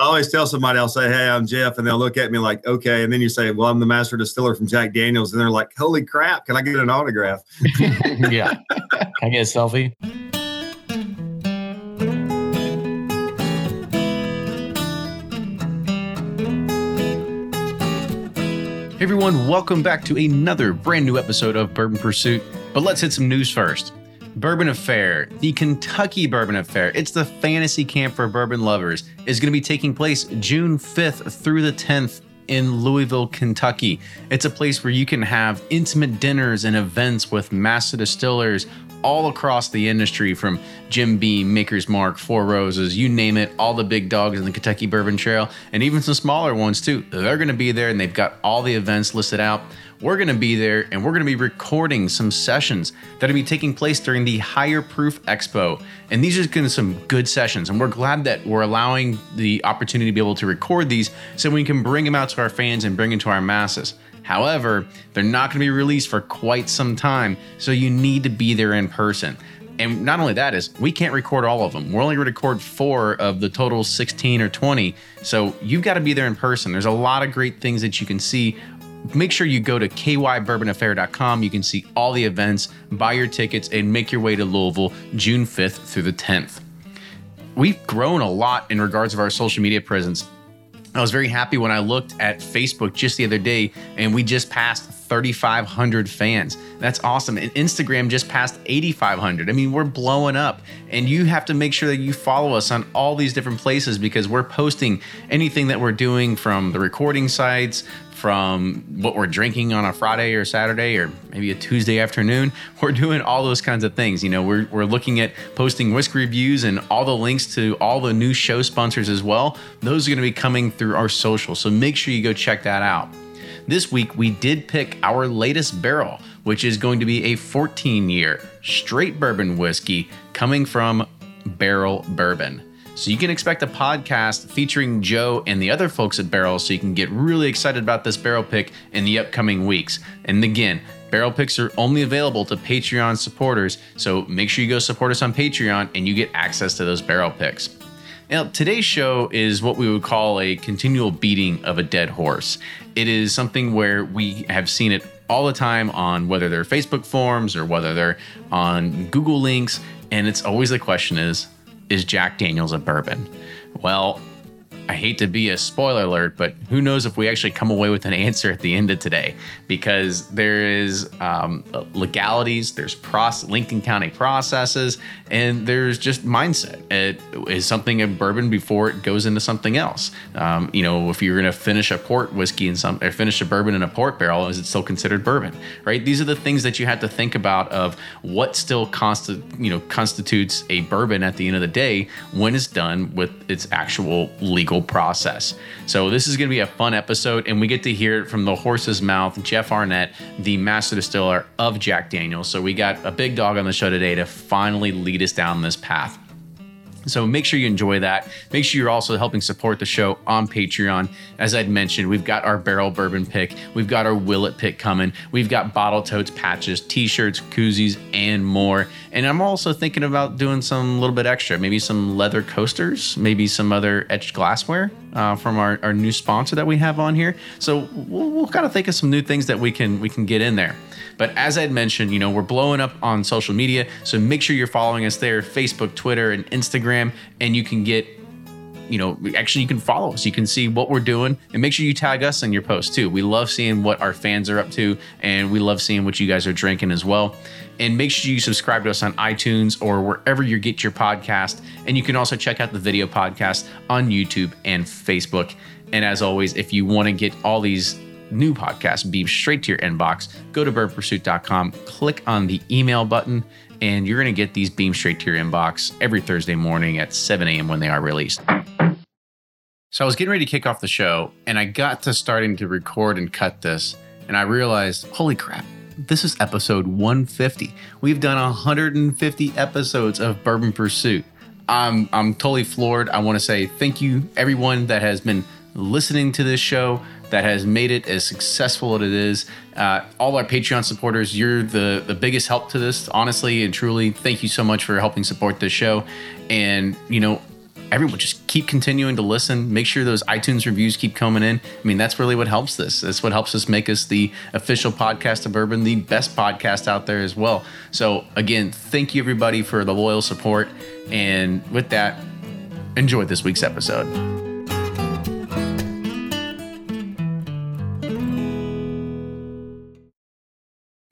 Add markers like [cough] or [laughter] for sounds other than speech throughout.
I always tell somebody, I'll say, Hey, I'm Jeff. And they'll look at me like, okay. And then you say, well, I'm the master distiller from Jack Daniels. And they're like, holy crap. Can I get an autograph? [laughs] [laughs] yeah. Can I get a selfie? Hey everyone, welcome back to another brand new episode of Bourbon Pursuit. But let's hit some news first. Bourbon Affair, the Kentucky Bourbon Affair. It's the fantasy camp for bourbon lovers. Is going to be taking place June 5th through the 10th in Louisville, Kentucky. It's a place where you can have intimate dinners and events with master distillers all across the industry from Jim Beam, Maker's Mark, Four Roses, you name it, all the big dogs in the Kentucky Bourbon Trail, and even some smaller ones too. They're going to be there and they've got all the events listed out. We're going to be there and we're going to be recording some sessions that will be taking place during the Higher Proof Expo. And these are going to be some good sessions. And we're glad that we're allowing the opportunity to be able to record these so we can bring them out to our fans and bring them to our masses. However, they're not going to be released for quite some time, so you need to be there in person. And not only that is we can't record all of them. We're only going to record four of the total 16 or 20. So you've got to be there in person. There's a lot of great things that you can see. Make sure you go to kybourbonaffair.com. You can see all the events, buy your tickets, and make your way to Louisville June 5th through the 10th. We've grown a lot in regards of our social media presence I was very happy when I looked at Facebook just the other day and we just passed 3,500 fans. That's awesome. And Instagram just passed 8,500. I mean, we're blowing up. And you have to make sure that you follow us on all these different places because we're posting anything that we're doing from the recording sites, from what we're drinking on a Friday or Saturday or maybe a Tuesday afternoon. [laughs] We're doing all those kinds of things. You know, we're, we're looking at posting whiskey reviews and all the links to all the new show sponsors as well. Those are going to be coming through our social. So make sure you go check that out. This week, we did pick our latest barrel, which is going to be a 14 year straight bourbon whiskey coming from Barrel Bourbon. So you can expect a podcast featuring Joe and the other folks at Barrel so you can get really excited about this barrel pick in the upcoming weeks. And again, barrel picks are only available to Patreon supporters, so make sure you go support us on Patreon and you get access to those barrel picks. Now, today's show is what we would call a continual beating of a dead horse. It is something where we have seen it all the time on whether they're Facebook forums or whether they're on Google links, and it's always the question is is Jack Daniels a bourbon? Well, I hate to be a spoiler alert, but who knows if we actually come away with an answer at the end of today because there is um, legalities, there's process, Lincoln County processes, and there's just mindset. It is something a bourbon before it goes into something else. Um, you know, if you're going to finish a port whiskey in some, or finish a bourbon in a port barrel, is it still considered bourbon? Right? These are the things that you have to think about of what still consti- you know constitutes a bourbon at the end of the day when it's done with its actual legal process. So this is going to be a fun episode, and we get to hear it from the horse's mouth, Jeff Arnett, the master distiller of Jack Daniels. So we got a big dog on the show today to finally lead us down this path. So make sure you enjoy that. Make sure you're also helping support the show on Patreon. As I'd mentioned, we've got our barrel bourbon pick, we've got our Willet pick coming, we've got bottle totes, patches, t-shirts, koozies, and more. And I'm also thinking about doing some little bit extra, maybe some leather coasters, maybe some other etched glassware uh, from our, our new sponsor that we have on here. So we'll, we'll kind of think of some new things that we can we can get in there. But as I'd mentioned, you know, we're blowing up on social media. So make sure you're following us there Facebook, Twitter, and Instagram. And you can get you know, actually you can follow us. You can see what we're doing and make sure you tag us in your posts too. We love seeing what our fans are up to and we love seeing what you guys are drinking as well. And make sure you subscribe to us on iTunes or wherever you get your podcast. And you can also check out the video podcast on YouTube and Facebook. And as always, if you want to get all these new podcast beam straight to your inbox, go to bourbonpursuit.com, click on the email button, and you're going to get these beam straight to your inbox every Thursday morning at 7 a.m. when they are released. So I was getting ready to kick off the show, and I got to starting to record and cut this, and I realized, holy crap, this is episode 150. We've done 150 episodes of Bourbon Pursuit. I'm I'm totally floored. I want to say thank you everyone that has been listening to this show that has made it as successful as it is. Uh, all our Patreon supporters, you're the the biggest help to this, honestly and truly. Thank you so much for helping support this show. And you know, everyone just keep continuing to listen. Make sure those iTunes reviews keep coming in. I mean, that's really what helps this. That's what helps us make us the official podcast of Bourbon, the best podcast out there as well. So, again, thank you everybody for the loyal support. And with that, enjoy this week's episode.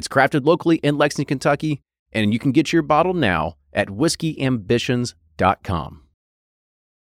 It's crafted locally in Lexington, Kentucky, and you can get your bottle now at whiskeyambitions.com.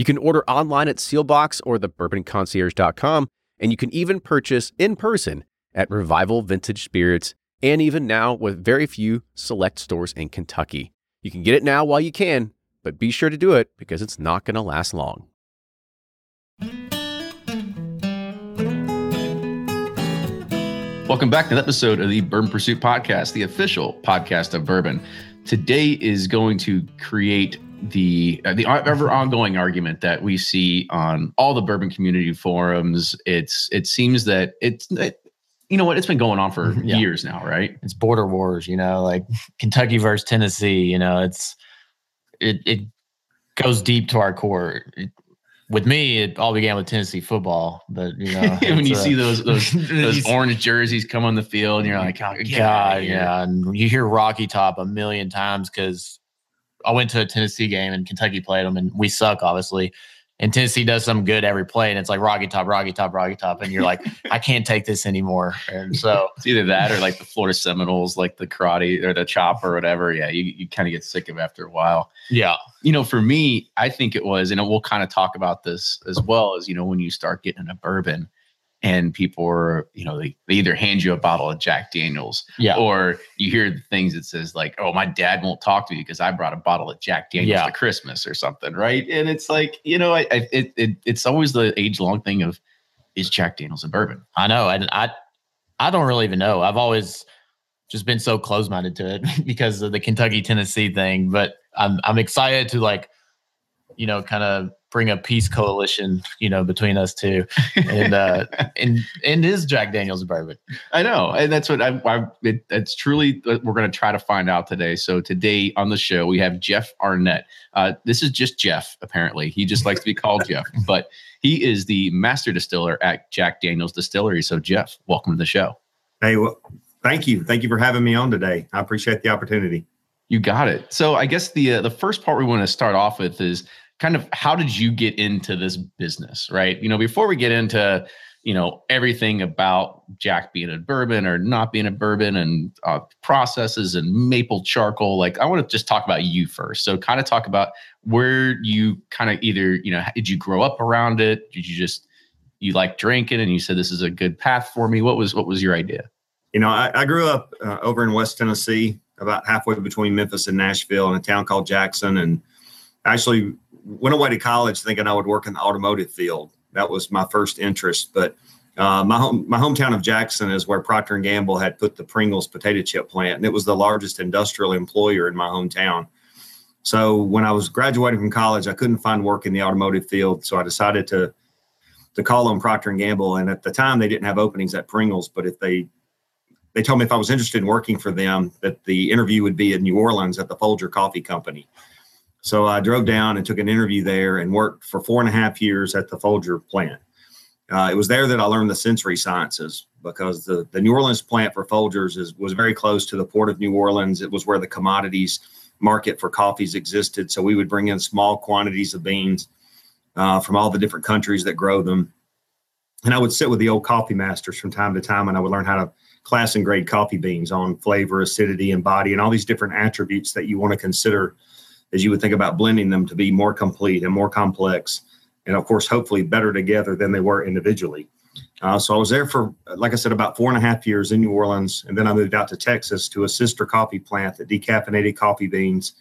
You can order online at Seelbach's or thebourbonconcierge.com and you can even purchase in person at Revival Vintage Spirits and even now with very few select stores in Kentucky. You can get it now while you can, but be sure to do it because it's not going to last long. Welcome back to the episode of the Bourbon Pursuit Podcast, the official podcast of bourbon. Today is going to create the uh, the ever ongoing argument that we see on all the bourbon community forums. It's it seems that it's it, you know what it's been going on for yeah. years now, right? It's border wars, you know, like [laughs] Kentucky versus Tennessee. You know, it's it it goes deep to our core. It, with me, it all began with Tennessee football. But you know, [laughs] when you uh, see those [laughs] those those orange jerseys come on the field, and you're like, oh, God, yeah. And you hear Rocky Top a million times because I went to a Tennessee game and Kentucky played them, and we suck, obviously. And Tennessee does some good every play, and it's like Rocky Top, Rocky Top, Rocky Top, and you're like, [laughs] I can't take this anymore. And so [laughs] it's either that or like the Florida Seminoles, like the karate or the chop or whatever. Yeah, you, you kind of get sick of after a while. Yeah. You know, for me, I think it was, and we'll kind of talk about this as well as, you know, when you start getting a bourbon and people are, you know, they, they either hand you a bottle of Jack Daniels, yeah, or you hear the things that says like, "Oh, my dad won't talk to me because I brought a bottle of Jack Daniels yeah. to Christmas or something," right? And it's like, you know, I, I it, it it's always the age long thing of is Jack Daniels a bourbon? I know, I I I don't really even know. I've always just been so close minded to it [laughs] because of the Kentucky Tennessee thing, but I'm I'm excited to like, you know, kind of bring a peace coalition, you know, between us two, and uh, [laughs] and and is Jack Daniels bourbon? I know, and that's what I. I it, it's truly we're going to try to find out today. So today on the show we have Jeff Arnett. Uh, this is just Jeff. Apparently, he just likes to be called Jeff, [laughs] but he is the master distiller at Jack Daniels Distillery. So Jeff, welcome to the show. Hey, well, thank you, thank you for having me on today. I appreciate the opportunity. You got it. So I guess the uh, the first part we want to start off with is kind of how did you get into this business, right? You know, before we get into you know everything about Jack being a bourbon or not being a bourbon and uh, processes and maple charcoal. Like I want to just talk about you first. So kind of talk about where you kind of either you know did you grow up around it? Did you just you like drinking and you said this is a good path for me? What was what was your idea? You know, I, I grew up uh, over in West Tennessee, about halfway between Memphis and Nashville, in a town called Jackson, and actually went away to college thinking I would work in the automotive field. That was my first interest. But uh, my home, my hometown of Jackson is where Procter and Gamble had put the Pringles potato chip plant, and it was the largest industrial employer in my hometown. So when I was graduating from college, I couldn't find work in the automotive field, so I decided to to call on Procter and Gamble. And at the time, they didn't have openings at Pringles, but if they they told me if I was interested in working for them, that the interview would be in New Orleans at the Folger Coffee Company. So I drove down and took an interview there and worked for four and a half years at the Folger plant. Uh, it was there that I learned the sensory sciences because the, the New Orleans plant for Folgers is, was very close to the port of New Orleans. It was where the commodities market for coffees existed. So we would bring in small quantities of beans uh, from all the different countries that grow them. And I would sit with the old coffee masters from time to time and I would learn how to class and grade coffee beans on flavor, acidity, and body, and all these different attributes that you want to consider as you would think about blending them to be more complete and more complex. And of course, hopefully better together than they were individually. Uh, so I was there for, like I said, about four and a half years in New Orleans. And then I moved out to Texas to a sister coffee plant that decaffeinated coffee beans.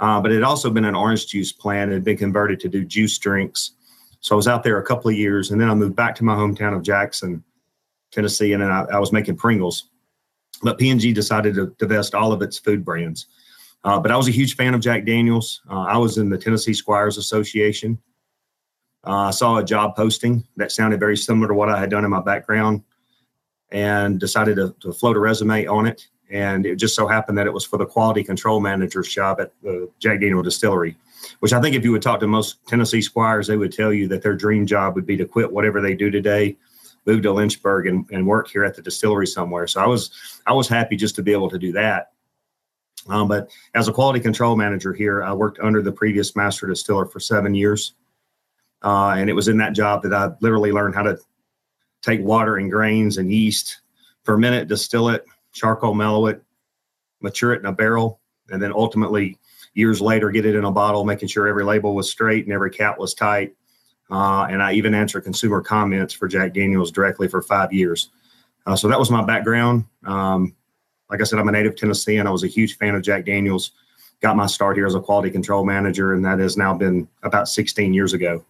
Uh, but it had also been an orange juice plant. It had been converted to do juice drinks. So I was out there a couple of years. And then I moved back to my hometown of Jackson, Tennessee. And then I, I was making Pringles. But P&G decided to divest all of its food brands. Uh, but I was a huge fan of Jack Daniels. Uh, I was in the Tennessee Squires Association. Uh, I saw a job posting that sounded very similar to what I had done in my background and decided to, to, float a resume on it. And it just so happened that it was for the quality control manager's job at the Jack Daniel Distillery, which I think if you would talk to most Tennessee Squires, they would tell you that their dream job would be to quit whatever they do today, move to Lynchburg and, and work here at the distillery somewhere. So I was I was happy just to be able to do that. Um, but as a quality control manager here, I worked under the previous master distiller for seven years. Uh, and it was in that job that I literally learned how to take water and grains and yeast, ferment it, distill it, charcoal mellow it, mature it in a barrel, and then ultimately years later get it in a bottle, making sure every label was straight and every cap was tight. Uh, and I even answered consumer comments for Jack Daniels directly for five years. Uh, so that was my background. Um, like I said, I'm a native Tennessean. I was a huge fan of Jack Daniels. Got my start here as a quality control manager, and that has now been about 16 years ago.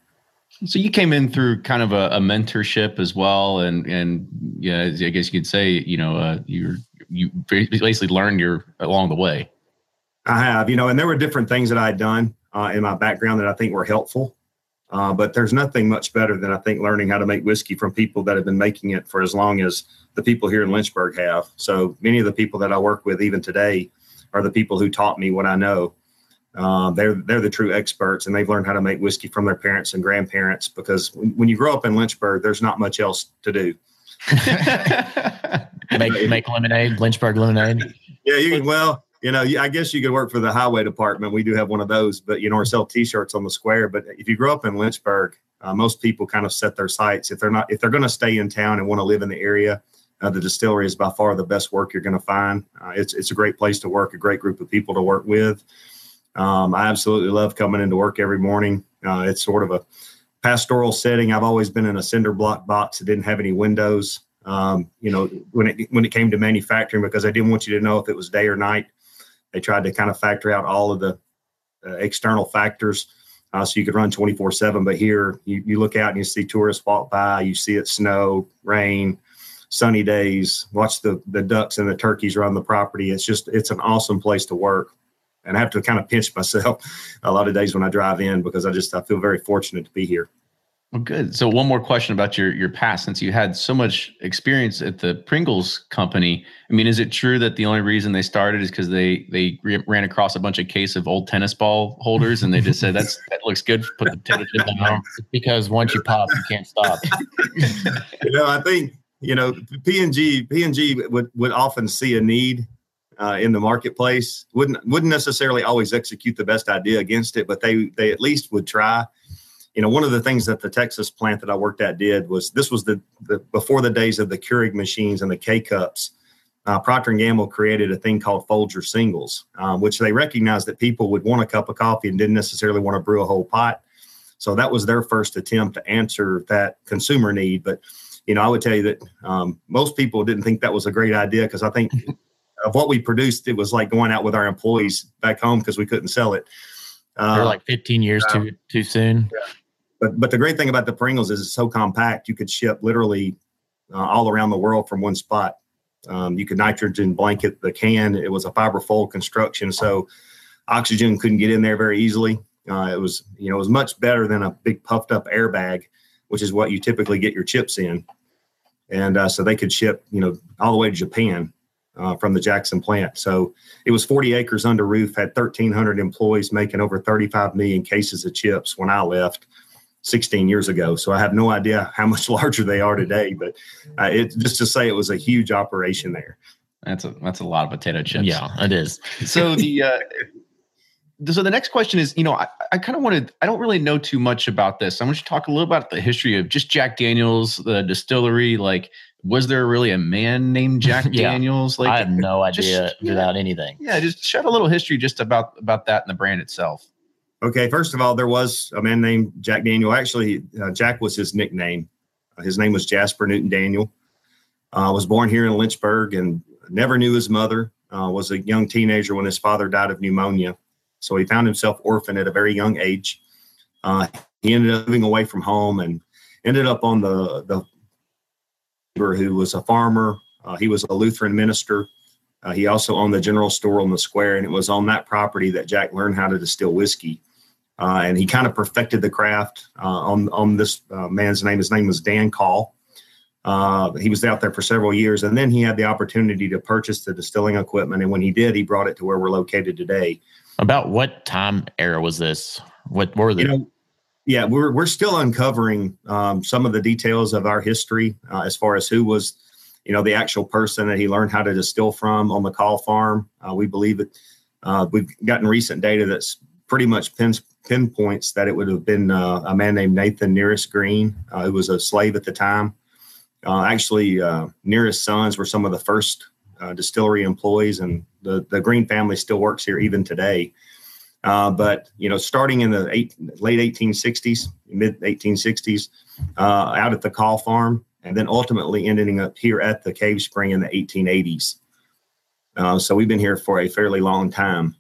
So you came in through kind of a, a mentorship as well, and and yeah, I guess you could say you know uh, you you basically learned your along the way. I have, you know, and there were different things that I had done uh, in my background that I think were helpful. Uh, but there's nothing much better than I think learning how to make whiskey from people that have been making it for as long as the people here in Lynchburg have. So many of the people that I work with even today are the people who taught me what I know. Uh, they're they're the true experts, and they've learned how to make whiskey from their parents and grandparents. Because when, when you grow up in Lynchburg, there's not much else to do. [laughs] make make lemonade, Lynchburg lemonade. Yeah, you can. Well, you know, I guess you could work for the highway department. We do have one of those, but you know, or sell T-shirts on the square. But if you grow up in Lynchburg, uh, most people kind of set their sights if they're not if they're going to stay in town and want to live in the area. Uh, the distillery is by far the best work you're going to find. Uh, it's it's a great place to work, a great group of people to work with. Um, I absolutely love coming into work every morning. Uh, it's sort of a pastoral setting. I've always been in a cinder block box that didn't have any windows. Um, you know, when it when it came to manufacturing, because I didn't want you to know if it was day or night. They tried to kind of factor out all of the uh, external factors uh, so you could run 24 7. But here, you, you look out and you see tourists walk by, you see it snow, rain, sunny days, watch the, the ducks and the turkeys around the property. It's just, it's an awesome place to work and I have to kind of pinch myself [laughs] a lot of days when I drive in because I just I feel very fortunate to be here. Well, good. So one more question about your your past, since you had so much experience at the Pringles company. I mean, is it true that the only reason they started is because they they ran across a bunch of case of old tennis ball holders, and they just said that's that looks good. Put the tennis on [laughs] because once you pop, you can't stop. [laughs] you know, I think you know P and G P and G would would often see a need uh, in the marketplace. wouldn't wouldn't necessarily always execute the best idea against it, but they they at least would try. You know, one of the things that the Texas plant that I worked at did was this was the, the before the days of the Keurig machines and the K cups. Uh, Procter and Gamble created a thing called Folger singles, um, which they recognized that people would want a cup of coffee and didn't necessarily want to brew a whole pot. So that was their first attempt to answer that consumer need. But you know, I would tell you that um, most people didn't think that was a great idea because I think [laughs] of what we produced, it was like going out with our employees back home because we couldn't sell it. Uh, They're like 15 years uh, too too soon. Yeah. But but the great thing about the Pringles is it's so compact. You could ship literally uh, all around the world from one spot. Um, you could nitrogen blanket the can. It was a fiber fold construction, so oxygen couldn't get in there very easily. Uh, it was you know it was much better than a big puffed up airbag which is what you typically get your chips in. And uh, so they could ship, you know, all the way to Japan uh, from the Jackson plant. So it was 40 acres under roof, had 1,300 employees making over 35 million cases of chips when I left 16 years ago. So I have no idea how much [laughs] larger they are today, but uh, it just to say it was a huge operation there. That's a that's a lot of potato chips. Yeah, it is. [laughs] So the uh, so the next question is, you know, I, I kind of wanted, I don't really know too much about this. I want you to talk a little about the history of just Jack Daniels, the distillery. Like, was there really a man named [laughs] Jack Yeah. Daniels? Like, I have no just- idea yeah. without anything. yeah, just shed a little history just about about that and the brand itself. Okay, first of all, there was a man named Jack Daniel. Actually, uh, Jack was his nickname. Uh, his name was Jasper Newton Daniel. Uh, was born here in Lynchburg and never knew his mother. Uh, was a young teenager when his father died of pneumonia. So he found himself orphaned at a very young age. Uh, he ended up moving away from home and ended up on the the neighbor who was a farmer. Uh, he was a Lutheran minister. He also owned the general store on the square, and it was on that property that Jack learned how to distill whiskey. Uh, and he kind of perfected the craft uh, on on this uh, man's name. His name was Dan Call. Uh, he was out there for several years, and then he had the opportunity to purchase the distilling equipment. And when he did, he brought it to where we're located today. About what time era was this? What were the You know, yeah, we're we're still uncovering um, some of the details of our history uh, as far as who was, you know, the actual person that he learned how to distill from on the Call farm. Uh, we believe it. Uh, we've gotten recent data that's pretty much pins, pinpoints that it would have been uh, a man named Nathan Nearest Green, uh, who was a slave at the time. Uh, actually, uh, Nearest sons were some of the first uh, distillery employees, and the the Green family still works here even today. Uh, but you know, starting in the eight, late 1860s, mid 1860s, uh, out at the Call Farm, and then ultimately ending up here at the Cave Spring in the 1880s. Uh, so we've been here for a fairly long time.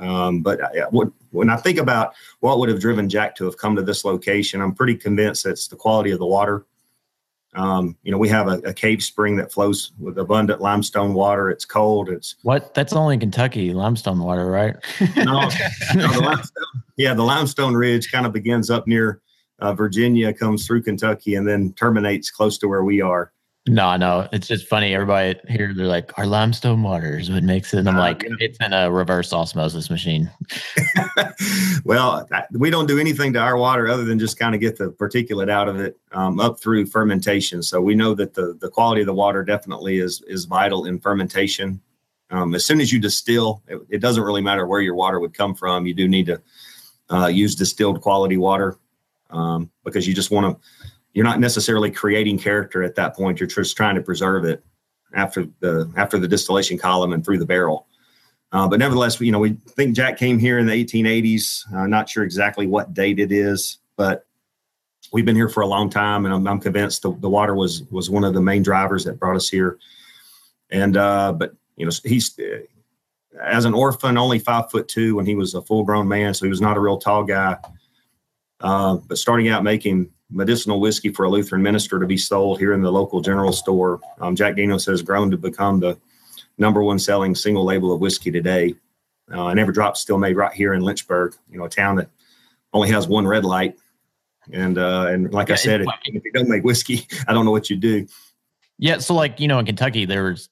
Um, but I, when I think about what would have driven Jack to have come to this location, I'm pretty convinced it's the quality of the water. Um, you know, we have a, a cave spring that flows with abundant limestone water. It's cold. It's what? That's only in Kentucky, limestone water, right? [laughs] no, no, the limestone, yeah, the limestone ridge kind of begins up near uh, Virginia, comes through Kentucky, and then terminates close to where we are. No, no, it's just funny. Everybody here, they're like, "Our limestone water is what makes it." And I'm Uh, like, yeah. "It's in a reverse osmosis machine." [laughs] well, we don't do anything to our water other than just kind of get the particulate out of it um, up through fermentation. So we know that the the quality of the water definitely is is vital in fermentation. Um, as soon as you distill, it, it doesn't really matter where your water would come from. You do need to uh, use distilled quality water um, because you just want to. You're not necessarily creating character at that point. You're just trying to preserve it after the after the distillation column and through the barrel. Uh, but nevertheless, you know, we think Jack came here in the 1880s. Uh, not sure exactly what date it is, but we've been here for a long time, and I'm, I'm convinced the, the water was was one of the main drivers that brought us here. And uh, but you know, he's uh, as an orphan, only five foot two when he was a full grown man, so he was not a real tall guy. Uh, but starting out making medicinal whiskey for a Lutheran minister to be sold here in the local general store, um, Jack Daniels has grown to become the number one selling single label of whiskey today. Uh, and every drop still made right here in Lynchburg, you know, a town that only has one red light. And uh, and like Yeah, I said, if, if you don't make whiskey, [laughs] I don't know what you do. Yeah, so like you know, in Kentucky, there was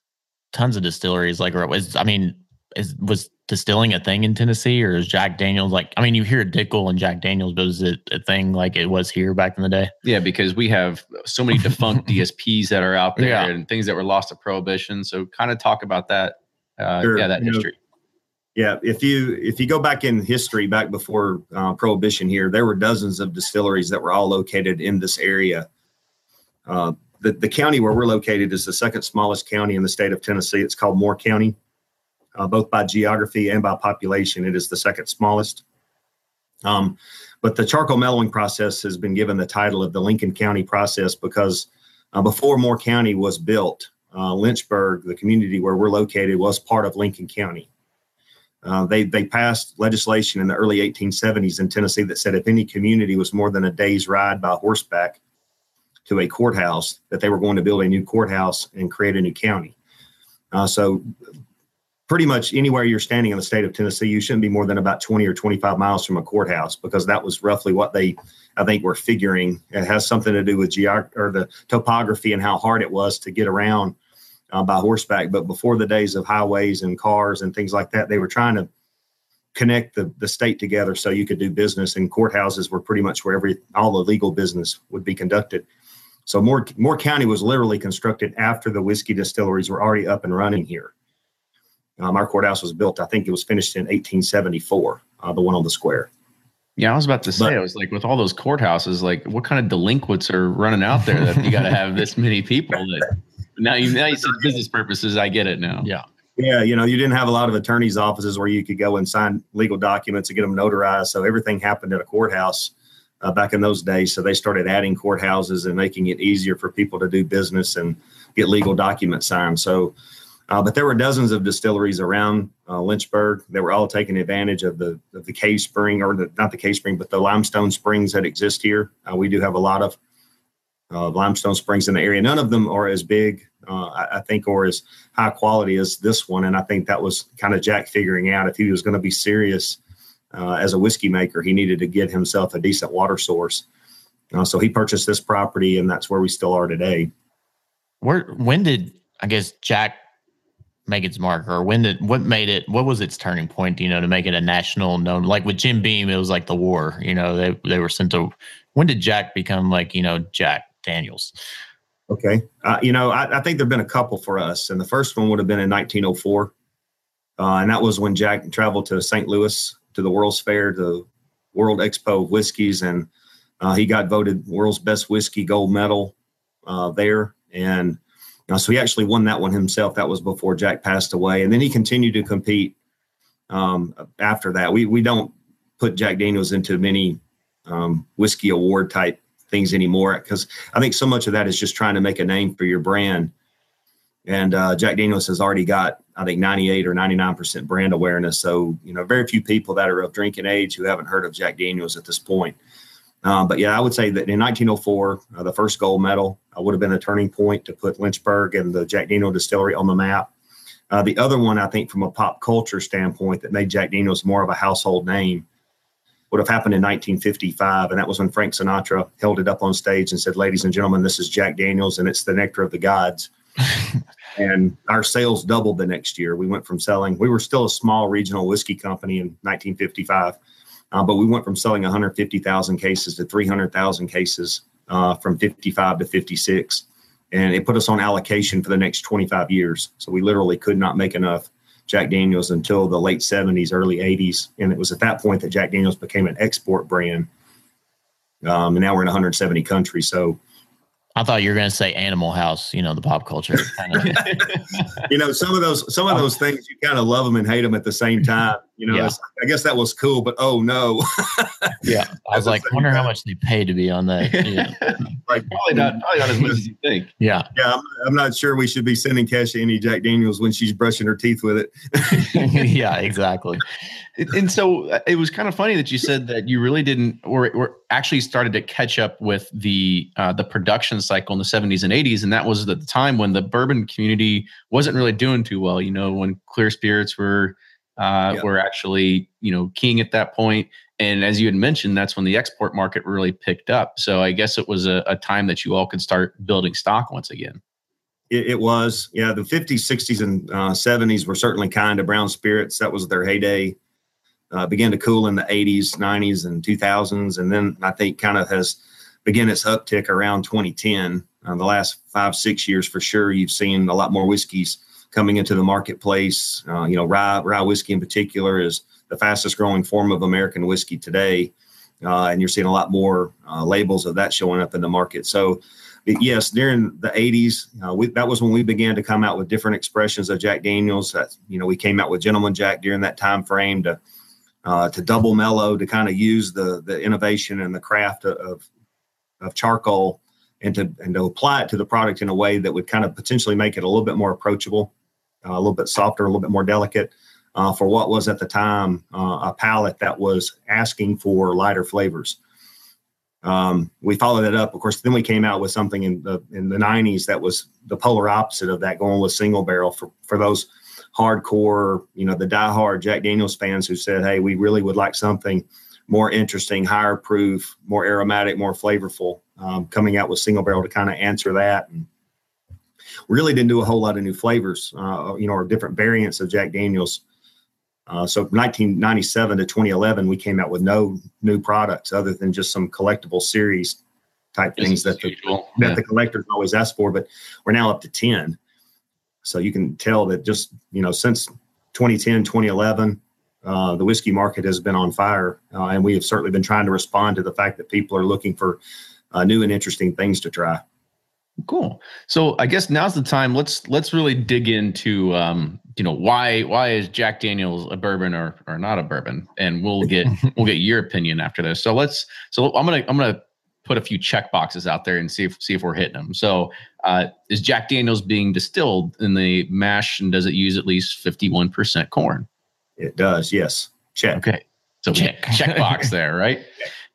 tons of distilleries. Like, I mean, is was distilling a thing in Tennessee, or is Jack Daniels like? I mean, you hear Dickel and Jack Daniels, but is it a thing like it was here back in the day? Yeah, because we have so many defunct [laughs] DSPs that are out there Yeah. and things that were lost to prohibition. So kind of talk about that. Uh, Sure. Yeah, that You know, history. Yeah, if you if you go back in history, back before uh, Prohibition here, there were dozens of distilleries that were all located in this area. Uh, the the county where we're located is the second smallest county in the state of Tennessee. It's called Moore County, uh, both by geography and by population. It is the second smallest. Um, but the charcoal mellowing process has been given the title of the Lincoln County process because uh, before Moore County was built, uh, Lynchburg, the community where we're located, was part of Lincoln County. Uh, they they passed legislation in the early 1870s in Tennessee that said if any community was more than a day's ride by horseback to a courthouse, that they were going to build a new courthouse and create a new county. Uh, so pretty much anywhere you're standing in the state of Tennessee, you shouldn't be more than about 20 or 25 miles from a courthouse because that was roughly what they, I think, were figuring. It has something to do with geog or the topography and how hard it was to get around uh, by horseback. But before the days of highways and cars and things like that, they were trying to connect the, the state together so you could do business. And courthouses were pretty much where every all the legal business would be conducted. So Moore Moore County was literally constructed after the whiskey distilleries were already up and running here. Um, our courthouse was built, I think it was finished in 1874, uh, the one on the square. Yeah, I was about to say, but, I was like, with all those courthouses, like, what kind of delinquents are running out there that you got to have this many people? That [laughs] now you now you see business purposes. I get it now. Yeah, yeah. You know, you didn't have a lot of attorneys' offices where you could go and sign legal documents and get them notarized. So everything happened at a courthouse uh, back in those days. So they started adding courthouses and making it easier for people to do business and get legal documents signed. So uh, but there were dozens of distilleries around uh, Lynchburg that were all taking advantage of the of the cave spring, or the, not the cave spring, but the limestone springs that exist here. Uh, we do have a lot of uh, limestone springs in the area. None of them are as big, uh, I, I, think, or as high quality as this one. And I think that was kind of Jack figuring out if he was going to be serious uh, as a whiskey maker, he needed to get himself a decent water source. so he purchased this property, and that's where we still are today. Where when did I guess Jack make its mark or when did what made it what was its turning point you know to make it a national known like with jim beam it was like the war you know they, they were sent to when did jack become like you know jack daniels? Okay uh, you know I, I, think there have been a couple for us and the first one would have been in 1904 uh, and that was when jack traveled to st louis to the world's fair the world expo of whiskeys and uh, he got voted world's best whiskey gold medal uh, there and uh, so he actually won that one himself. That was before Jack passed away, and then he continued to compete um, after that. We we don't put Jack Daniels into many um, whiskey award type things anymore because I think so much of that is just trying to make a name for your brand. And uh, Jack Daniels has already got, I think, 98 or 99% brand awareness. So, you know, very few people that are of drinking age who haven't heard of Jack Daniels at this point. Um, but yeah, I would say that in 1904, uh, the first gold medal uh, would have been a turning point to put Lynchburg and the Jack Daniel distillery on the map. Uh, the other one, I think, from a pop culture standpoint, that made Jack Daniels more of a household name would have happened in 1955. And that was when Frank Sinatra held it up on stage and said, Ladies and gentlemen, this is Jack Daniels and it's the nectar of the gods. [laughs] and our sales doubled the next year. We went from selling, we were still a small regional whiskey company in 1955 uh, but we went from selling 150,000 cases to 300,000 cases uh, from 55 to 56. And it put us on allocation for the next 25 years. So we literally could not make enough Jack Daniels until the late 70s, early 80s. And it was at that point that Jack Daniels became an export brand. Um, and now we're in 170 countries. So I thought you were going to say Animal House. You know, the pop culture. [laughs] Kind of. you know, some of those some of those things you kind of love them and hate them at the same time. You know, yeah. I guess that was cool, but oh no. [laughs] yeah, I was like, wonder how much they paid to be on that. Yeah. like [laughs] probably not probably not as much as you [laughs] think. Yeah, yeah. I'm, I'm not sure we should be sending Kesha any Jack Daniels when she's brushing her teeth with it. yeah, exactly and so uh, it was kind of funny that you said that you really didn't or, or actually started to catch up with the uh, the production cycle in the 70s and 80s and that was the time when the bourbon community wasn't really doing too well you know when clear spirits were uh, yeah. were actually you know king at that point. and as you had mentioned that's when the export market really picked up so i guess it was a, a time that you all could start building stock once again it, it was yeah the 50s 60s and uh, 70s were certainly kind of brown spirits that was their heyday uh, began to cool in the 80s, 90s, and 2000s, and then I think kind of has began its uptick around 2010. Uh, the last five, six years for sure, you've seen a lot more whiskeys coming into the marketplace. Uh, you know, rye, rye whiskey in particular is the fastest growing form of American whiskey today, uh, and you're seeing a lot more uh, labels of that showing up in the market. So. Yes, during the '80s, uh, we, that was when we began to come out with different expressions of Jack Daniels. That you know, we came out with Gentleman Jack during that time frame to uh, to double mellow to kind of use the the innovation and the craft of of charcoal and to and to apply it to the product in a way that would kind of potentially make it a little bit more approachable, a little bit softer, a little bit more delicate uh, for what was at the time uh, a palate that was asking for lighter flavors. Um, we followed it up, of course. Then we came out with something in the in the '90s that was the polar opposite of that, going with single barrel for for those hardcore, you know, the diehard Jack Daniels fans who said, "Hey, we really would like something more interesting, higher proof, more aromatic, more flavorful." Um, coming out with single barrel to kind of answer that, and really didn't do a whole lot of new flavors, uh, you know, or different variants of Jack Daniels. Uh, so 1997 to 2011, we came out with no new products other than just some collectible series type things that the, that the collectors always ask for. But we're now up to 10. So you can tell that just, you know, since 2010, 2011, uh, the whiskey market has been on fire. Uh, and we have certainly been trying to respond to the fact that people are looking for uh, new and interesting things to try. Cool. So I guess now's the time. Let's let's really dig into um, you know why why is Jack Daniels a bourbon or or not a bourbon, and we'll get [laughs] we'll get your opinion after this. So let's so I'm gonna I'm gonna put a few check boxes out there and see if see if we're hitting them. So uh, is Jack Daniels being distilled in the mash, and does it use at least 51 percent corn? It does. Yes. Check. Okay. So check check box [laughs] there, right?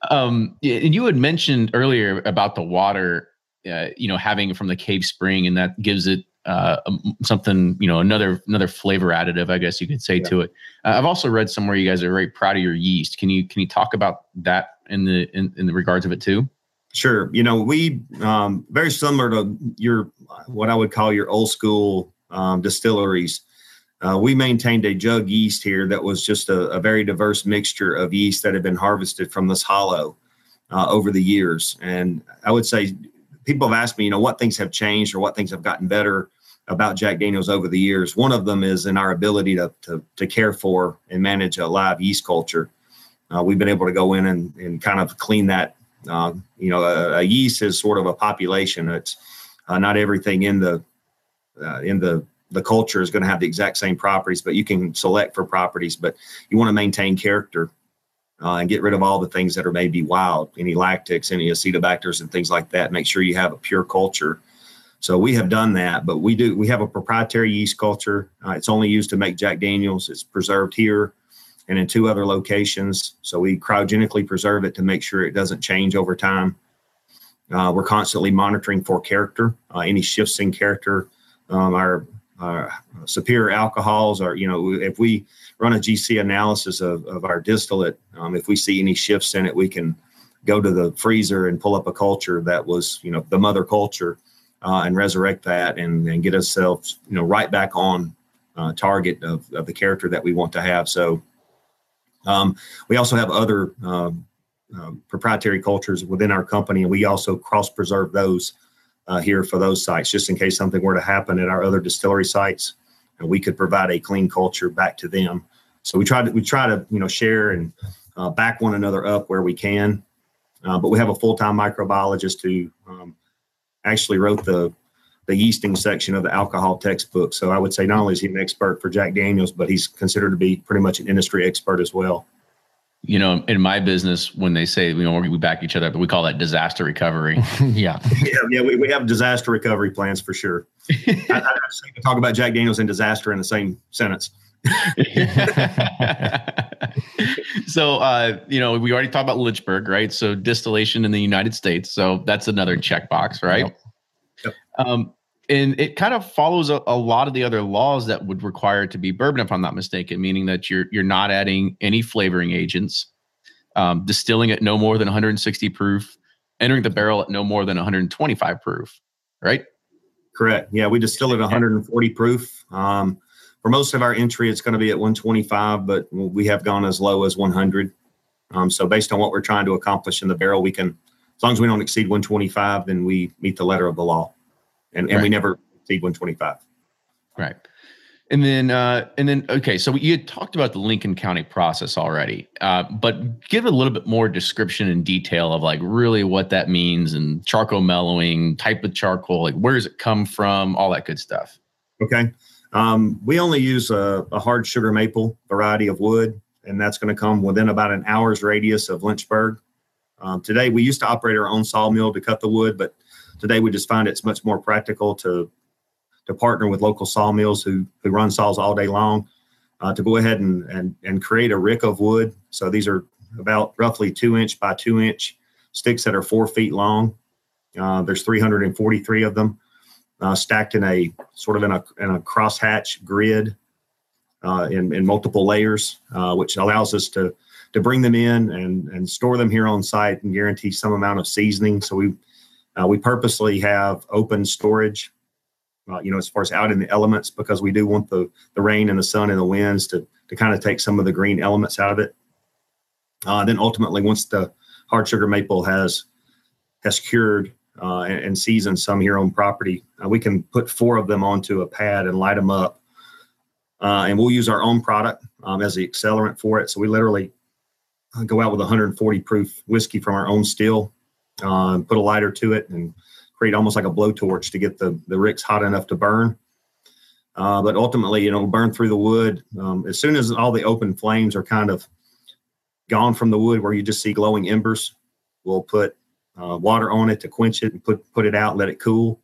Um, and you had mentioned earlier about the water uh, you know having it from the cave spring and that gives it uh, something you know another another flavor additive i guess you could say yeah. to it. Uh, i've also read somewhere you guys are very proud of your yeast. Can you can you talk about that in the in, in the regards of it too? Sure. You know we um, very similar to your what i would call your old school um, distilleries. Uh, we maintained a jug yeast here that was just a, a, very diverse mixture of yeast that had been harvested from this hollow uh, over the years. And i would say people have asked me, you know, what things have changed or what things have gotten better about Jack Daniels over the years. One of them is in our ability to to, to care for and manage a live yeast culture. Uh, we've been able to go in and, and kind of clean that. Uh, you know, a, a, yeast is sort of a population. It's uh, not everything in the uh, in the the culture is going to have the exact same properties, but you can select for properties. But you want to maintain character uh, and get rid of all the things that are maybe wild, any lactics, any acetobacters, and things like that. Make sure you have a pure culture. So we have done that, but we do we have a proprietary yeast culture. Uh, it's only used to make Jack Daniels. It's preserved here and in two other locations. So we cryogenically preserve it to make sure it doesn't change over time. Uh, we're constantly monitoring for character, uh, any shifts in character. Um, our, our superior alcohols are, you know, if we run a GC analysis of, of our distillate. Um, if we see any shifts in it, we can go to the freezer and pull up a culture that was, you know, the mother culture uh, and resurrect that and, and get ourselves, you know, right back on uh, target of, of the character that we want to have. So um, we also have other uh, proprietary cultures within our company, and we also cross preserve those uh, here for those sites, just in case something were to happen at our other distillery sites and we could provide a clean culture back to them. So we try to we try to you know share and uh, back one another up where we can. Uh, but we have a full time microbiologist who um, actually wrote the the yeasting section of the alcohol textbook. So I would say not only is he an expert for Jack Daniels, but he's considered to be pretty much an industry expert as well you know, in my business, when they say, you know, we back each other, but we call that disaster recovery. [laughs] yeah. Yeah. Yeah. We, we have disaster recovery plans for sure. [laughs] I, I talk about Jack Daniels and disaster in the same sentence. [laughs] so, uh, you know, we already talked about Lynchburg, right? So distillation in the United States. So that's another checkbox, right? Yep. Yep. Um, and it kind of follows a, a, lot of the other laws that would require it to be bourbon, if I'm not mistaken, meaning that you're you're not adding any flavoring agents, um, distilling at no more than 160 proof, entering the barrel at no more than 125 proof, right? Correct. Yeah, we distill at 140 proof. Um, for most of our entry, it's going to be at 125, but we have gone as low as 100. Um, so based on what we're trying to accomplish in the barrel, we can, as long as we don't exceed 125, then we meet the letter of the law and, and right. we never exceed 125. Right. And then, uh, and then, okay. So you had talked about the Lincoln County process already, uh, but give a little bit more description and detail of like really what that means and charcoal mellowing, type of charcoal, like where does it come from, all that good stuff. Okay. Um, we only use a, a, hard sugar maple variety of wood, and that's going to come within about an hour's radius of Lynchburg. Um, today, we used to operate our own sawmill to cut the wood, but today we just find it's much more practical to to partner with local sawmills who who run saws all day long uh, to go ahead and, and and create a rick of wood. So these are about roughly two inch by two inch sticks that are four feet long. Uh, there's 343 of them uh, stacked in a sort of in a in a crosshatch grid uh, in, in multiple layers, uh, which allows us to to bring them in and and store them here on site and guarantee some amount of seasoning. So we uh, we purposely have open storage, uh, you know, as far as out in the elements because we do want the the rain and the sun and the winds to to kind of take some of the green elements out of it. Uh, then ultimately, once the hard sugar maple has has cured uh, and, and seasoned some here on property, uh, we can put four of them onto a pad and light them up. Uh, and we'll use our own product um, as the accelerant for it. So we literally go out with 140 proof whiskey from our own still, uh, put a lighter to it, and create almost like a blowtorch to get the the ricks hot enough to burn. Uh, but ultimately, you know, burn through the wood. Um, as soon as all the open flames are kind of gone from the wood, where you just see glowing embers, we'll put uh, water on it to quench it and put put it out, let it cool.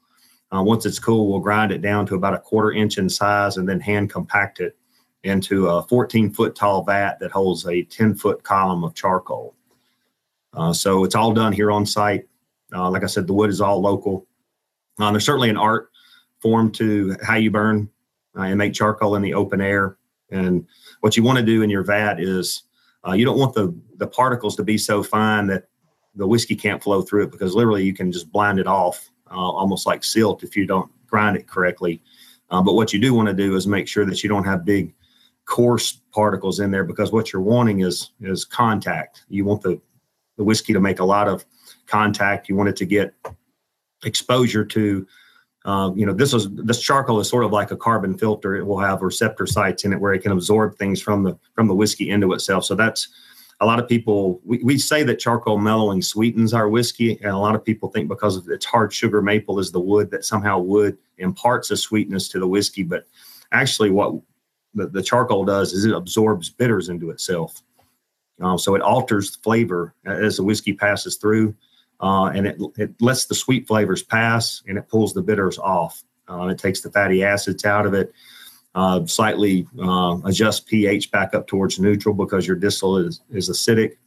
Uh, once it's cool, we'll grind it down to about a quarter inch in size and then hand compact it into a 14 foot tall vat that holds a 10 foot column of charcoal. Uh, so it's all done here on site. Uh, like I said, the wood is all local. Uh, there's certainly an art form to how you burn uh, and make charcoal in the open air. And what you want to do in your vat is uh, you don't want the the particles to be so fine that the whiskey can't flow through it because literally you can just blind it off uh, almost like silt if you don't grind it correctly. But what you do want to do is make sure that you don't have big coarse particles in there because what you're wanting is is contact. You want the the whiskey to make a lot of contact. You want it to get exposure to uh, you know, this is this charcoal is sort of like a carbon filter. It will have receptor sites in it where it can absorb things from the from the whiskey into itself. So that's a lot of people. We, we say that charcoal mellowing sweetens our whiskey, and a lot of people think because of its hard sugar maple is the wood that somehow wood imparts a sweetness to the whiskey. But actually, what the, the charcoal does is it absorbs bitters into itself. Uh, so it alters the flavor as the whiskey passes through uh, and it, it lets the sweet flavors pass and it pulls the bitters off. Uh, it takes the fatty acids out of it, uh, slightly uh, adjust pH back up towards neutral because your distillate is, is acidic.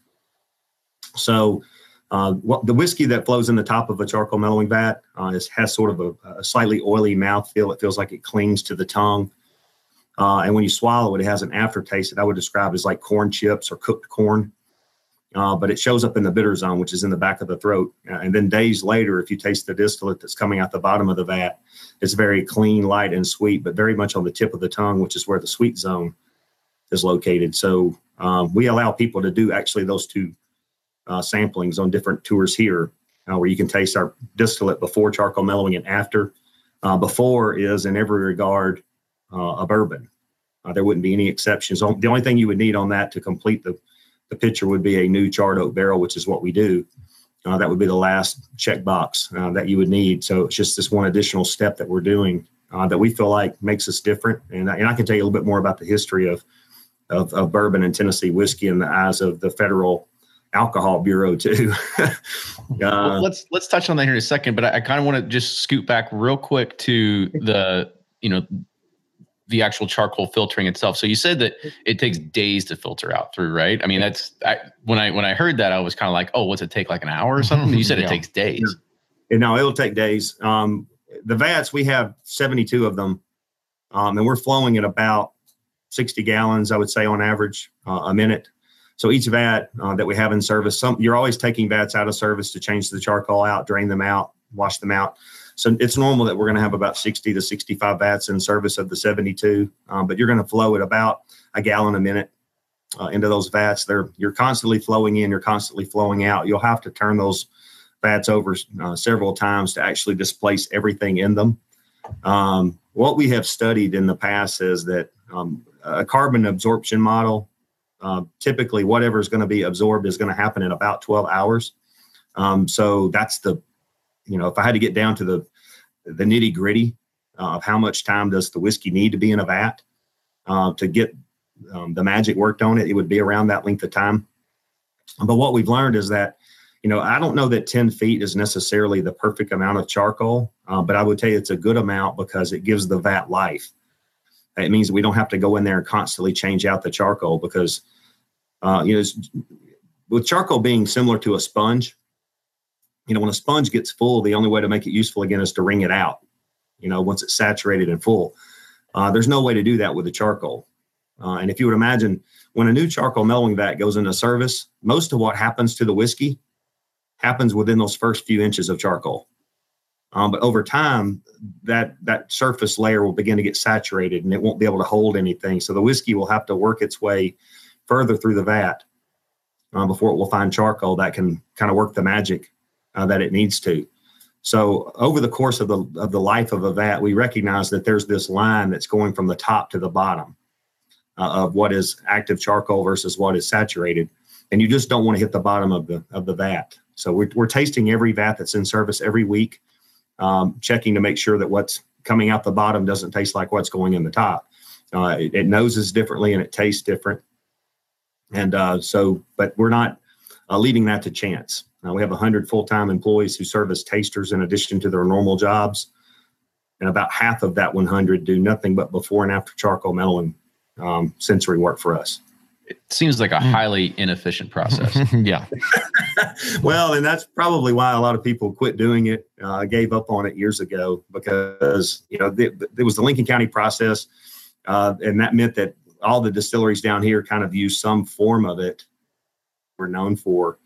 So, uh, what, the whiskey that flows in the top of a charcoal mellowing vat uh, is, has sort of a, a slightly oily mouthfeel. It feels like it clings to the tongue. And when you swallow it, it has an aftertaste that I would describe as like corn chips or cooked corn uh, but it shows up in the bitter zone, which is in the back of the throat. Uh, and then days later, if you taste the distillate that's coming out the bottom of the vat, it's very clean, light, and sweet, but very much on the tip of the tongue, which is where the sweet zone is located. So um, we allow people to do actually those two uh, samplings on different tours here, uh, where you can taste our distillate before charcoal mellowing and after. Uh, before is in every regard uh, a bourbon. there wouldn't be any exceptions. The only thing you would need on that to complete the the picture would be a new charred oak barrel, which is what we do. Uh, that would be the last checkbox uh, that you would need. So it's just this one additional step that we're doing uh, that we feel like makes us different. And, and I can tell you a little bit more about the history of, of, of bourbon and Tennessee whiskey in the eyes of the federal alcohol bureau too. [laughs] well, uh, let's let's touch on that here in a second, but I, I kind of want to just scoot back real quick to the you know the actual charcoal filtering itself. So you said that it takes days to filter out through, right? I mean, that's I, when I when I heard that, I was kind of like, oh, what's it take like an hour or something? You said [laughs] yeah. it takes days. Yeah. No, it'll take days. Um, the vats we have 72 of them, um, and we're flowing at about 60 gallons, I would say, on average uh, a minute. So each vat uh, that we have in service, some you're always taking vats out of service to change the charcoal out, drain them out, wash them out. So it's normal that we're going to have about 60 to 65 vats in service of the 72, um, but you're going to flow at about a gallon a minute uh, into those vats. They're you're constantly flowing in, you're constantly flowing out. You'll have to turn those vats over uh, several times to actually displace everything in them. Um, what we have studied in the past is that um, a carbon absorption model, uh, typically whatever is going to be absorbed is going to happen in about 12 hours. Um, so that's the you know, if I had to get down to the the nitty gritty uh, of how much time does the whiskey need to be in a vat uh, to get um, the magic worked on it, it would be around that length of time. But what we've learned is that, you know, I don't know that 10 feet is necessarily the perfect amount of charcoal, uh, but I would tell you it's a good amount because it gives the vat life. It means we don't have to go in there and constantly change out the charcoal because, uh, you know, with charcoal being similar to a sponge, you know, when a sponge gets full, the only way to make it useful again is to wring it out. You know, once it's saturated and full, uh, there's no way to do that with the charcoal. Uh, and if you would imagine, when a new charcoal mellowing vat goes into service, most of what happens to the whiskey happens within those first few inches of charcoal. Um, but over time, that that surface layer will begin to get saturated, and it won't be able to hold anything. So the whiskey will have to work its way further through the vat uh, before it will find charcoal that can kind of work the magic uh, that it needs to. So over the course of the of the life of a vat, we recognize that there's this line that's going from the top to the bottom uh, of what is active charcoal versus what is saturated, and you just don't want to hit the bottom of the of the vat. So we're, we're tasting every vat that's in service every week um, checking to make sure that what's coming out the bottom doesn't taste like what's going in the top. Uh, it, it, noses differently and it tastes different. And uh, so, but we're not uh, leaving that to chance. We have 100 full time employees who serve as tasters in addition to their normal jobs. And about half of that 100 do nothing but before and after charcoal mellowing um, sensory work for us it seems like a hmm. highly inefficient process. [laughs] yeah. [laughs] well, and that's probably why a lot of people quit doing it, uh, gave up on it years ago because, you know, there was the Lincoln County process. Uh, and that meant that all the distilleries down here kind of use some form of it. We're known for.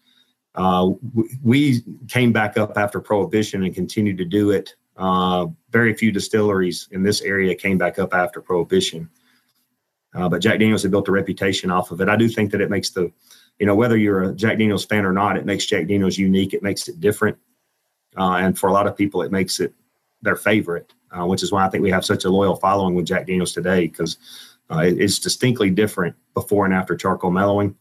Uh, we came back up after Prohibition and continued to do it. Uh, very few distilleries in this area came back up after Prohibition. Uh, but Jack Daniels had built a reputation off of it. I do think that it makes the, you know, whether you're a Jack Daniels fan or not, it makes Jack Daniels unique. It makes it different. Uh, and for a lot of people, it makes it their favorite, uh, which is why I think we have such a loyal following with Jack Daniels today because it, it's distinctly different before and after charcoal mellowing.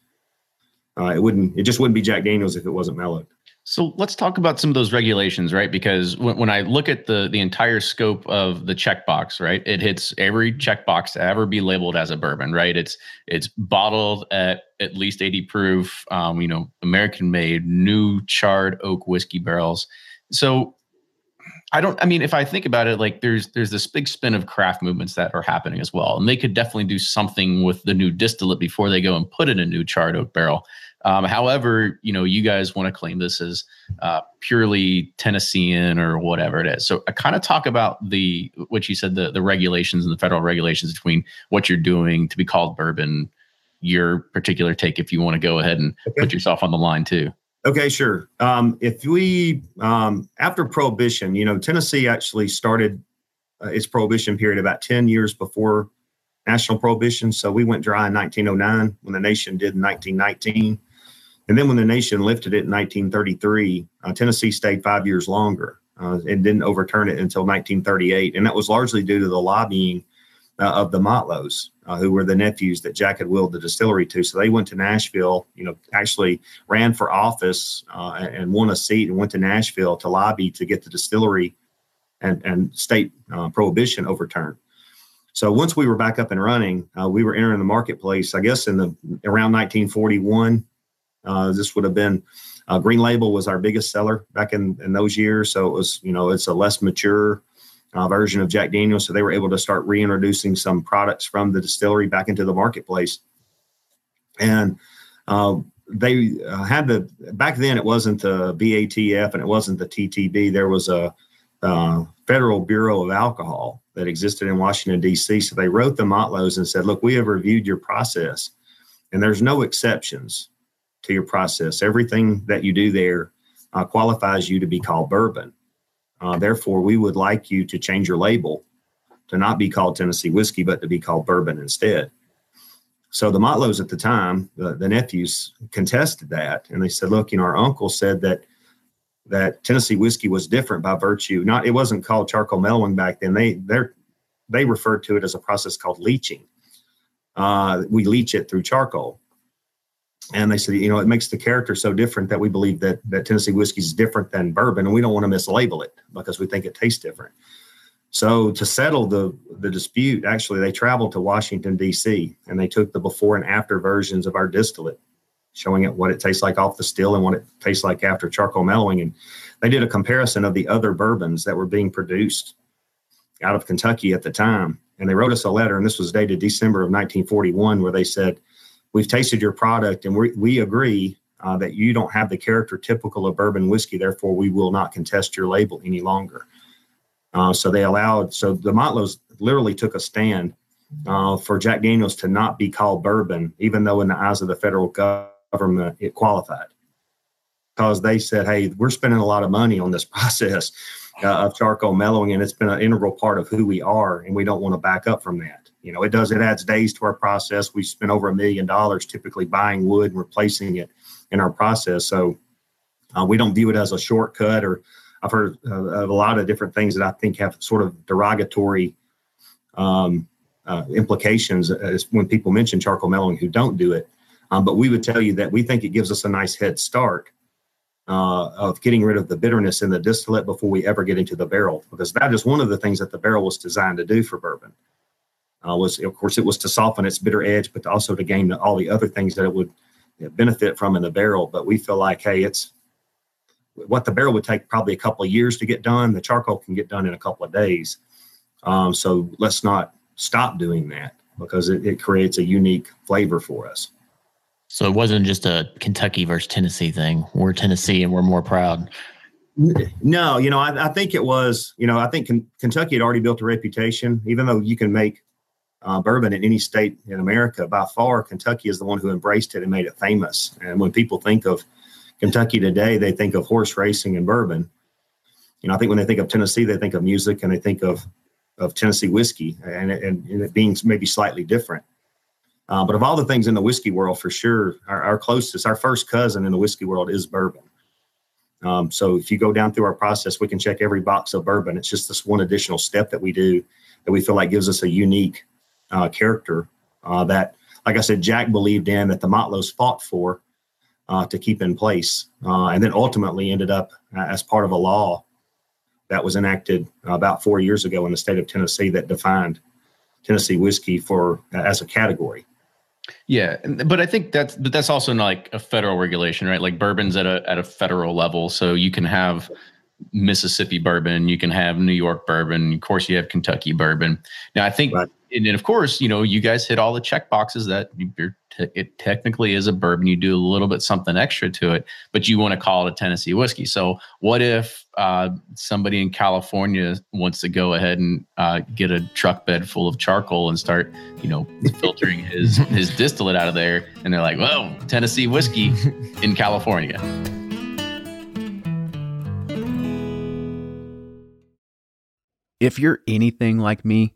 Uh, it wouldn't, it just wouldn't be Jack Daniels if it wasn't mellowed. So let's talk about some of those regulations, right? Because when, when I look at the the entire scope of the checkbox, right, it hits every checkbox to ever be labeled as a bourbon, right? It's it's bottled at at least 80 proof, um, you know, American made, new charred oak whiskey barrels. So I don't. I mean, if I think about it, like there's there's this big spin of craft movements that are happening as well, and they could definitely do something with the new distillate before they go and put in a new charred oak barrel. Um, however, you know, you guys want to claim this as uh, purely Tennessean or whatever it is. So I kind of talk about the what you said the the regulations and the federal regulations between what you're doing to be called bourbon. Your particular take, if you want to go ahead and okay. put yourself on the line too. Okay, sure. Um, if we um, after Prohibition, you know, Tennessee actually started uh, its Prohibition period about ten years before national prohibition. So we went dry in 1909 when the nation did in 1919. And then when the nation lifted it in 1933, uh, Tennessee stayed five years longer uh, and didn't overturn it until 1938. And that was largely due to the lobbying uh, of the Motlows, uh, who were the nephews that Jack had willed the distillery to. So they went to Nashville, you know, actually ran for office uh, and won a seat and went to Nashville to lobby to get the distillery and, and state uh, prohibition overturned. So once we were back up and running, we were entering the marketplace, I guess, in the around 1941 uh, this would have been uh, Green Label was our biggest seller back in, in those years. So it was, you know, it's a less mature uh, version of Jack Daniels. So they were able to start reintroducing some products from the distillery back into the marketplace. And uh, they uh, had the, back then it wasn't the BATF and it wasn't the TTB. There was a uh, Federal Bureau of Alcohol that existed in Washington, D.C. So they wrote the Motlows and said, look, we have reviewed your process and there's no exceptions to your process. Everything that you do there uh, qualifies you to be called bourbon. Uh, therefore, we would like you to change your label to not be called Tennessee whiskey, but to be called bourbon instead. So the Motlows at the time, the, the nephews contested that, and they said, "Look, you know, our uncle said that that Tennessee whiskey was different by virtue not it wasn't called charcoal mellowing back then. They they they referred to it as a process called leaching. Uh, we leach it through charcoal and they said, you know, it makes the character so different that we believe that that Tennessee whiskey is different than bourbon, and we don't want to mislabel it because we think it tastes different. So to settle the the dispute, actually, they traveled to Washington D.C. and they took the before and after versions of our distillate, showing it what it tastes like off the still and what it tastes like after charcoal mellowing, and they did a comparison of the other bourbons that were being produced out of Kentucky at the time, and they wrote us a letter, and this was dated December of 1941, where they said we've tasted your product and we, we agree uh, that you don't have the character typical of bourbon whiskey. Therefore, we will not contest your label any longer. Uh, so they allowed, so the Motlows literally took a stand uh, for Jack Daniels to not be called bourbon, even though in the eyes of the federal government it qualified. Because they said, hey, we're spending a lot of money on this [laughs] process uh, of charcoal mellowing, and it's been an integral part of who we are, and we don't want to back up from that. You know, it does, it adds days to our process. We spend over a million dollars typically buying wood and replacing it in our process. So uh, we don't view it as a shortcut or I've heard uh, a lot of different things that I think have sort of derogatory um, uh, implications as when people mention charcoal mellowing who don't do it. Um, but we would tell you that we think it gives us a nice head start uh, of getting rid of the bitterness in the distillate before we ever get into the barrel, because that is one of the things that the barrel was designed to do for bourbon. Uh, was of course it was to soften its bitter edge, but also to gain all the other things that it would benefit from in the barrel. But we feel like, hey, it's what the barrel would take probably a couple of years to get done. The charcoal can get done in a couple of days. Um, so let's not stop doing that because it, it creates a unique flavor for us. So it wasn't just a Kentucky versus Tennessee thing. We're Tennessee and we're more proud. No, you know, I, I think it was, you know, I think K- Kentucky had already built a reputation, even though you can make uh, bourbon in any state in America. By far, Kentucky is the one who embraced it and made it famous. And when people think of Kentucky today, they think of horse racing and bourbon. You know, I think when they think of Tennessee, they think of music and they think of of Tennessee whiskey, and, and, and it being maybe slightly different. Uh, but of all the things in the whiskey world, for sure, our, our, closest, our first cousin in the whiskey world is bourbon. Um, so if you go down through our process, we can check every box of bourbon. It's just this one additional step that we do that we feel like gives us a unique uh, character uh, that, like I said, Jack believed in that the Motlows fought for, uh, to keep in place, uh, and then ultimately ended up as part of a law that was enacted about four years ago in the state of Tennessee that defined Tennessee whiskey for uh, as a category. Yeah, but I think that's but that's also not like a federal regulation, right? Like bourbon's at a at a federal level, so you can have Mississippi bourbon, you can have New York bourbon, of course you have Kentucky bourbon. Now I think right and, and of course, you know, you guys hit all the check boxes that you're te- it technically is a bourbon. You do a little bit something extra to it, but you want to call it a Tennessee whiskey. So, what if uh, somebody in California wants to go ahead and uh, get a truck bed full of charcoal and start, you know, filtering [laughs] his his distillate out of there, and they're like, "Well, Tennessee whiskey in California." If you're anything like me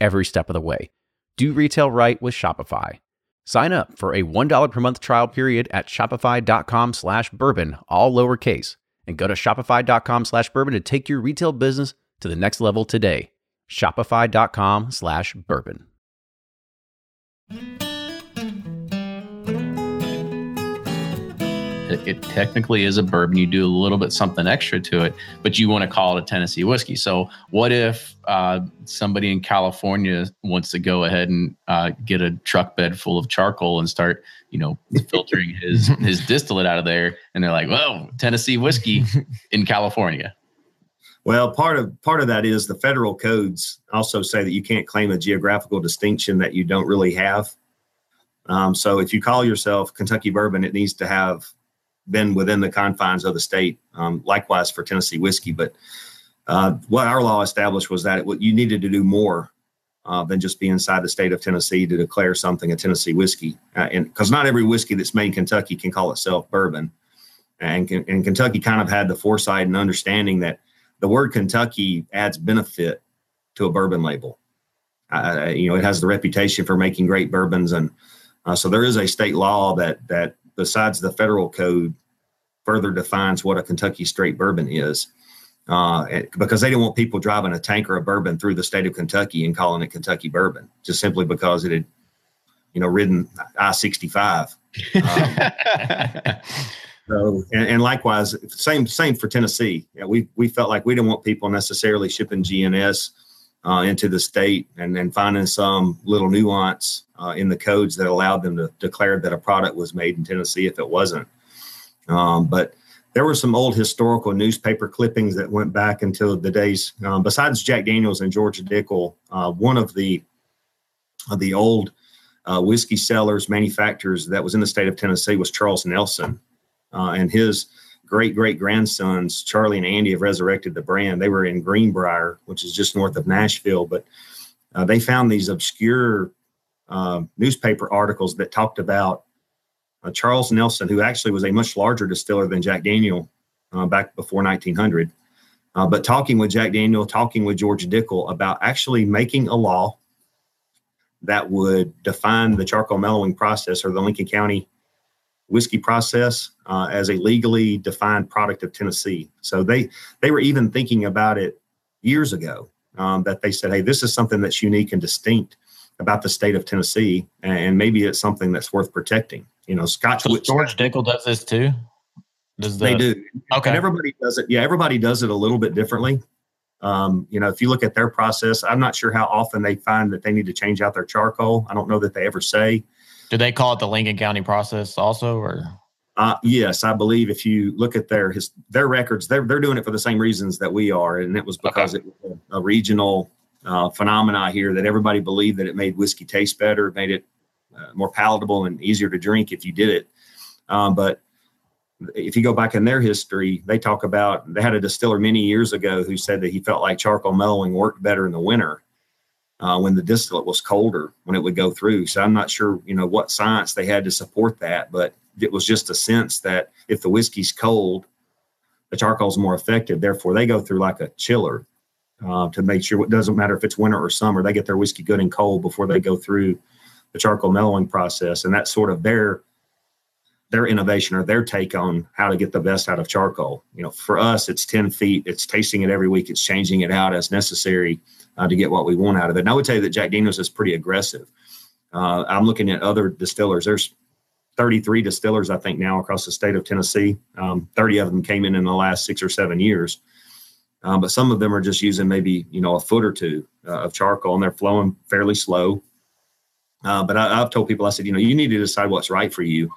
every step of the way. Do retail right with Shopify. Sign up for a $1 per month trial period at shopify.com slash bourbon, all lowercase, and go to shopify.com slash bourbon to take your retail business to the next level today. Shopify.com slash bourbon. It technically is a bourbon. You do a little bit something extra to it, but you want to call it a Tennessee whiskey. So, what if uh, somebody in California wants to go ahead and uh, get a truck bed full of charcoal and start, you know, filtering [laughs] his his distillate out of there, and they're like, "Well, Tennessee whiskey [laughs] in California." Well, part of part of that is the federal codes also say that you can't claim a geographical distinction that you don't really have. Um, so if you call yourself Kentucky bourbon, it needs to have been within the confines of the state. Um, likewise for Tennessee whiskey, but uh, what our law established was that it, you needed to do more uh, than just be inside the state of Tennessee to declare something a Tennessee whiskey. Uh, and because not every whiskey that's made in Kentucky can call itself bourbon. And, and Kentucky kind of had the foresight and understanding that the word Kentucky adds benefit to a bourbon label. You know, it has the reputation for making great bourbons, and uh, so there is a state law that that besides the federal code further defines what a Kentucky straight bourbon is uh, because they didn't want people driving a tanker of bourbon through the state of Kentucky and calling it Kentucky bourbon, just simply because it had, you know, ridden I sixty five. Um, [laughs] so, and, and, likewise, same same for Tennessee. Yeah, we we felt like we didn't want people necessarily shipping GNS uh, into the state and then finding some little nuance uh, in the codes that allowed them to declare that a product was made in Tennessee if it wasn't. Um, but there were some old historical newspaper clippings that went back until the days um, besides Jack Daniels and George Dickel. Uh, one of the of the old uh, whiskey sellers manufacturers that was in the state of Tennessee was Charles Nelson, uh, and his great great grandsons Charlie and Andy have resurrected the brand. They were in Greenbrier, which is just north of Nashville, but uh, they found these obscure uh, newspaper articles that talked about uh, Charles Nelson, who actually was a much larger distiller than Jack Daniel uh, back before 1900. Uh, but talking with Jack Daniel, talking with George Dickel about actually making a law that would define the charcoal mellowing process or the Lincoln County whiskey process uh, as a legally defined product of Tennessee. So they they were even thinking about it years ago. Um, that they said, "Hey, this is something that's unique and distinct about the state of Tennessee, and maybe it's something that's worth protecting." You know, Scotch. So George Dickel does this too. Does the, they do? Okay. And everybody does it. Yeah, everybody does it a little bit differently. Um, you know, if you look at their process, I'm not sure how often they find that they need to change out their charcoal. I don't know that they ever say. Do they call it the Lincoln County process also, or? Uh, yes, I believe if you look at their his, their records, they're they're doing it for the same reasons that we are, and it was because okay. it was a, a regional uh, phenomena here that everybody believed that it made whiskey taste better, made it uh, more palatable and easier to drink if you did it. Um, but if you go back in their history, they talk about they had a distiller many years ago who said that he felt like charcoal mellowing worked better in the winter uh, when the distillate was colder when it would go through. So I'm not sure, you know, what science they had to support that, but it was just a sense that if the whiskey's cold, the charcoal's more effective. Therefore, they go through like a chiller uh, to make sure it doesn't matter if it's winter or summer. They get their whiskey good and cold before they go through the charcoal mellowing process, and that's sort of their their innovation or their take on how to get the best out of charcoal. You know, for us, it's ten feet. It's tasting it every week. It's changing it out as necessary uh, to get what we want out of it. And I would tell you that Jack Daniels is pretty aggressive. Uh, I'm looking at other distillers. There's 33 distillers, I think, now across the state of Tennessee. Um, 30 of them came in in the last six or seven years. Um, but some of them are just using maybe you know a foot or two uh, of charcoal, and they're flowing fairly slow. Uh, but I, have told people, I said, you know, you need to decide what's right for you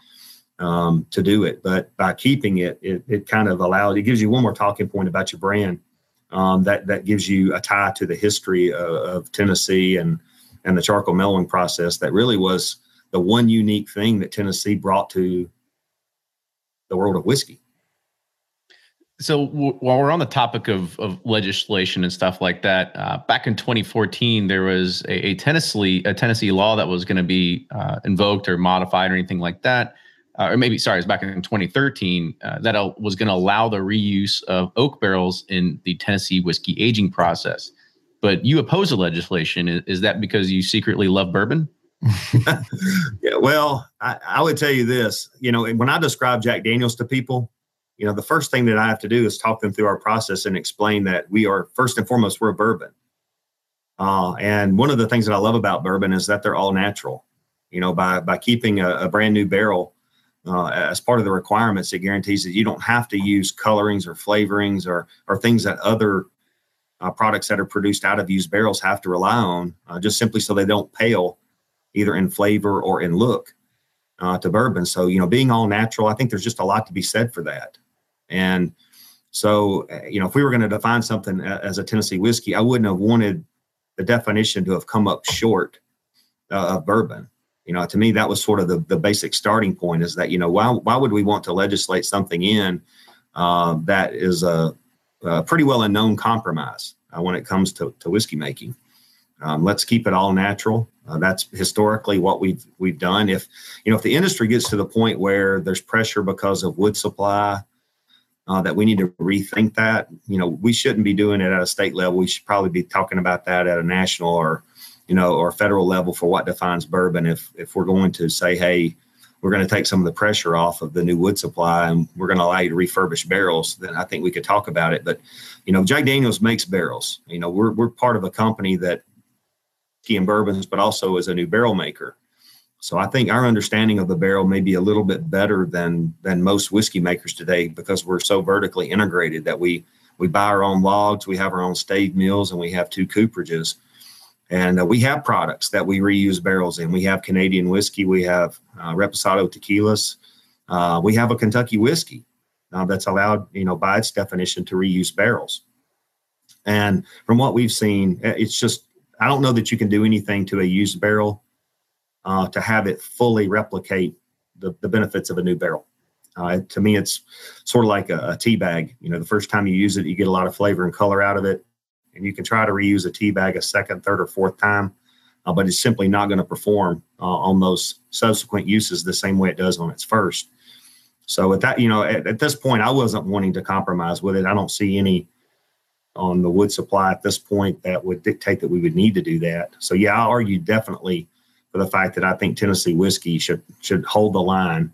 um, to do it. But by keeping it, it, it kind of allows, it gives you one more talking point about your brand. Um, that that gives you a tie to the history of, of, Tennessee and and the charcoal mellowing process. That really was the one unique thing that Tennessee brought to the world of whiskey so w- while we're on the topic of, of legislation and stuff like that, uh, back in 2014, there was a, a Tennessee a Tennessee law that was going to be uh, invoked or modified or anything like that, uh, or maybe sorry, it was back in 2013 uh, that was going to allow the reuse of oak barrels in the Tennessee whiskey aging process. But you oppose the legislation. Is, is that because you secretly love bourbon? [laughs] yeah, well, I, I would tell you this. You know, when I describe Jack Daniels to people, you know, the first thing that I have to do is talk them through our process and explain that we are first and foremost we're a bourbon. Uh, and one of the things that I love about bourbon is that they're all natural. You know, by by keeping a, a brand new barrel uh, as part of the requirements, it guarantees that you don't have to use colorings or flavorings or or things that other uh, products that are produced out of used barrels have to rely on, uh, just simply so they don't pale either in flavor or in look uh, to bourbon. So you know, being all natural, I think there's just a lot to be said for that. And so, uh, you know, if we were going to define something as a Tennessee whiskey, I wouldn't have wanted the definition to have come up short uh, of bourbon. you know, to me, that was sort of the, the basic starting point is that, you know, why, why would we want to legislate something in uh, that is a, a, pretty well a known compromise uh, when it comes to, to whiskey making? Um, let's keep it all natural. Uh, that's historically what we've we've done. If you know, if the industry gets to the point where there's pressure because of wood supply, uh, that we need to rethink that. You know, we shouldn't be doing it at a state level. We should probably be talking about that at a national or you know, or federal level for what defines bourbon. If if we're going to say, hey, we're going to take some of the pressure off of the new wood supply and we're going to allow you to refurbish barrels, then I think we could talk about it. But you know, Jack Daniels makes barrels. You know, we're we're part of a company that and bourbons, but also as a new barrel maker. So I think our understanding of the barrel may be a little bit better than than most whiskey makers today because we're so vertically integrated that we we buy our own logs, we have our own stave mills, and we have two cooperages. And uh, we have products that we reuse barrels in. We have Canadian whiskey, we have uh, Reposado tequilas, uh, we have a Kentucky whiskey uh, that's allowed, you know, by its definition to reuse barrels. And from what we've seen, it's just I don't know that you can do anything to a used barrel uh, to have it fully replicate the, the benefits of a new barrel. Uh, to me, it's sort of like a, a tea bag. You know, the first time you use it, you get a lot of flavor and color out of it and you can try to reuse a tea bag a second, third, or fourth time, uh, but it's simply not going to perform uh, on those subsequent uses the same way it does on its first. So at that, you know, at, at, this point, I wasn't wanting to compromise with it. I don't see any on the wood supply at this point that would dictate that we would need to do that. So yeah, I argue definitely for the fact that I think Tennessee whiskey should should hold the line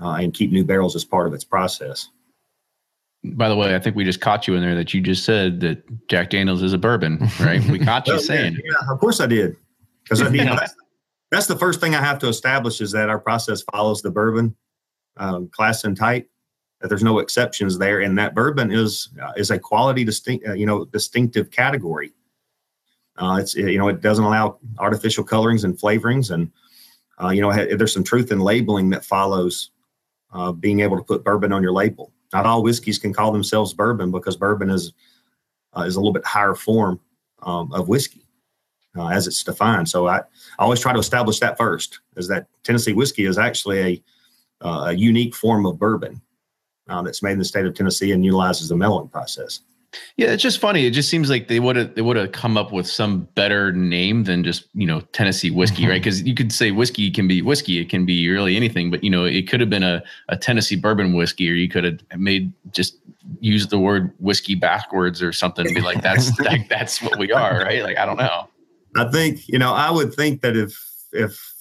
uh, and keep new barrels as part of its process. By the way, I think we just caught you in there that you just said that Jack Daniels is a bourbon, right? We caught you [laughs] saying. Yeah, yeah, of course I did. Because I mean, [laughs] that's, that's, the first thing I have to establish is that our process follows the bourbon um, class and type. That there's no exceptions there, and that bourbon is uh, is a quality distinct, uh, you know, distinctive category. Uh, it's you know, it doesn't allow artificial colorings and flavorings, and uh, you know, there's some truth in labeling that follows uh, being able to put bourbon on your label not all whiskeys can call themselves bourbon because bourbon is uh, is a little bit higher form um, of whiskey uh, as it's defined. So I, I, always try to establish that first, is that Tennessee whiskey is actually a, uh, a unique form of bourbon that's made in the state of Tennessee and utilizes the mellowing process. Yeah, it's just funny. It just seems like they would have they would have come up with some better name than just you know Tennessee whiskey, mm-hmm. right? Because you could say whiskey can be whiskey, it can be really anything, but you know it could have been a, a Tennessee bourbon whiskey, or you could have made just use the word whiskey backwards or something and be like that's [laughs] like, that's what we are, right? Like I don't know. I think you know I would think that if if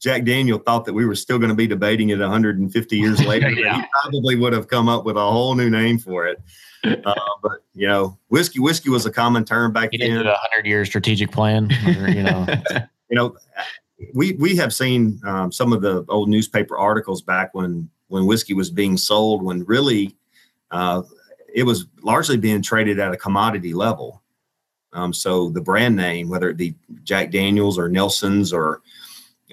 Jack Daniel thought that we were still going to be debating it 150 years [laughs] later, yeah. he probably would have come up with a whole new name for it. Uh, but you know, whiskey whiskey was a common term back he then. A hundred year strategic plan, or, you know. [laughs] you know, we we have seen um, some of the old newspaper articles back when when whiskey was being sold, when really uh, it was largely being traded at a commodity level. Um, so the brand name, whether it be Jack Daniels or Nelson's or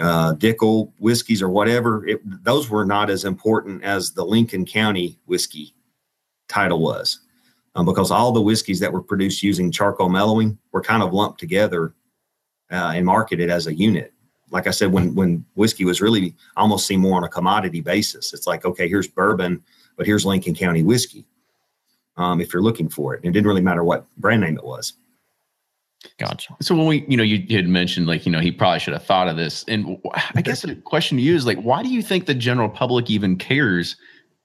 uh, Dickel whiskeys or whatever, it, those were not as important as the Lincoln County whiskey title was um, because all the whiskeys that were produced using charcoal mellowing were kind of lumped together uh, and marketed as a unit. Like I said, when when whiskey was really almost seen more on a commodity basis, it's like okay, here's bourbon, but here's Lincoln County whiskey. Um, if you're looking for it, and it didn't really matter what brand name it was. Gotcha. So when we, you know, you had mentioned like, you know, he probably should have thought of this. And I guess the question to you is like, why do you think the general public even cares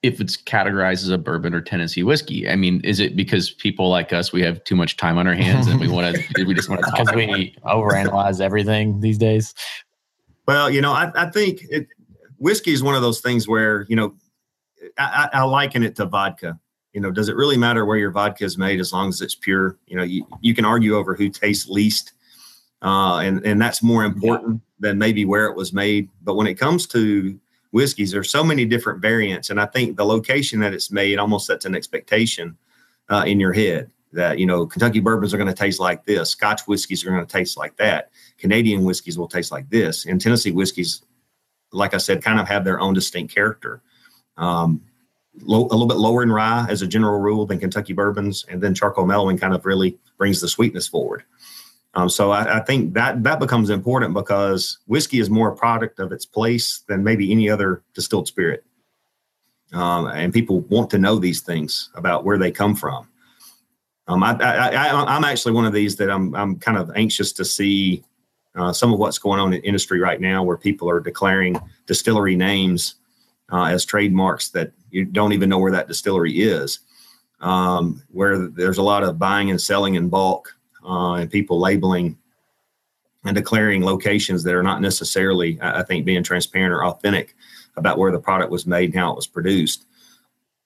if it's categorized as a bourbon or Tennessee whiskey. I mean, is it because people like us we have too much time on our hands and we want to [laughs] we just want to because we overanalyze everything these days? Well, you know, I, I think it, whiskey is one of those things where you know I, I, liken it to vodka. You know, does it really matter where your vodka is made as long as it's pure? You know, you, you can argue over who tastes least, uh, and and that's more important yeah. than maybe where it was made. But when it comes to whiskeys. There's so many different variants, and I think the location that it's made almost sets an expectation uh, in your head that you know Kentucky bourbons are going to taste like this, Scotch whiskeys are going to taste like that, Canadian whiskeys will taste like this, and Tennessee whiskeys, like I said, kind of have their own distinct character. Um, low, a little bit lower in rye as a general rule than Kentucky bourbons, and then charcoal mellowing kind of really brings the sweetness forward. Um, so I, I, think that that becomes important because whiskey is more a product of its place than maybe any other distilled spirit. Um, and people want to know these things about where they come from. Um, I, am actually one of these that I'm I'm kind of anxious to see uh, some of what's going on in industry right now, where people are declaring distillery names uh, as trademarks that you don't even know where that distillery is. Um, where there's a lot of buying and selling in bulk, uh, and people labeling and declaring locations that are not necessarily, I think, being transparent or authentic about where the product was made and how it was produced.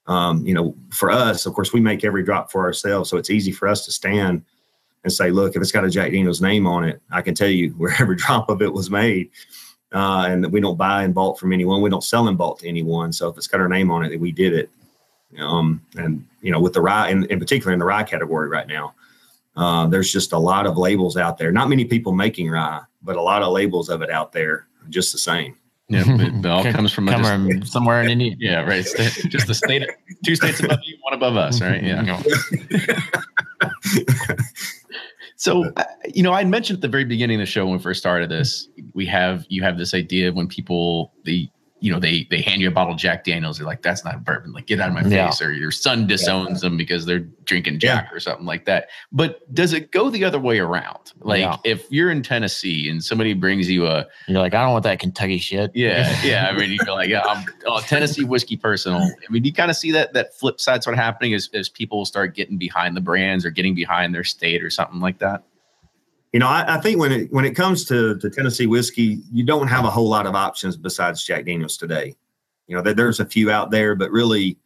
Um, you know, for us, of course, we make every drop for ourselves, so it's easy for us to stand and say, look, if it's got a Jack Daniels name on it, I can tell you [laughs] where every drop of it was made. Uh, and we don't buy in bulk from anyone. We don't sell in bulk to anyone. So if it's got our name on it, we did it. Um, and you know, with the rye, in, in particular in the rye category right now, uh, there's just a lot of labels out there. Not many people making rye, but a lot of labels of it out there, just the same. Yeah, it, all comes from, Come from somewhere in Indiana. Yeah, right. just the state, two states above you, one above us, right? Yeah. [laughs] [laughs] so, uh, you know, I mentioned at the very beginning of the show when we first started this, we have you have this idea of when people the you know, they they hand you a bottle of Jack Daniels. They're like, "That's not bourbon. Like, get out of my yeah. face." Or your son disowns yeah. them because they're drinking Jack yeah. or something like that. But does it go the other way around? Like, if you're in Tennessee and somebody brings you a, you're like, "I don't want that Kentucky shit." Yeah, [laughs] yeah. I mean, you're like, "Yeah, I'm oh, Tennessee whiskey personal." I mean, you kind of see that that flip side sort of happening as as people start getting behind the brands or getting behind their state or something like that. You know, I, I, think when it when it comes to, to Tennessee whiskey, you don't have a whole lot of options besides Jack Daniels today. You know, there, there's a few out there, but really,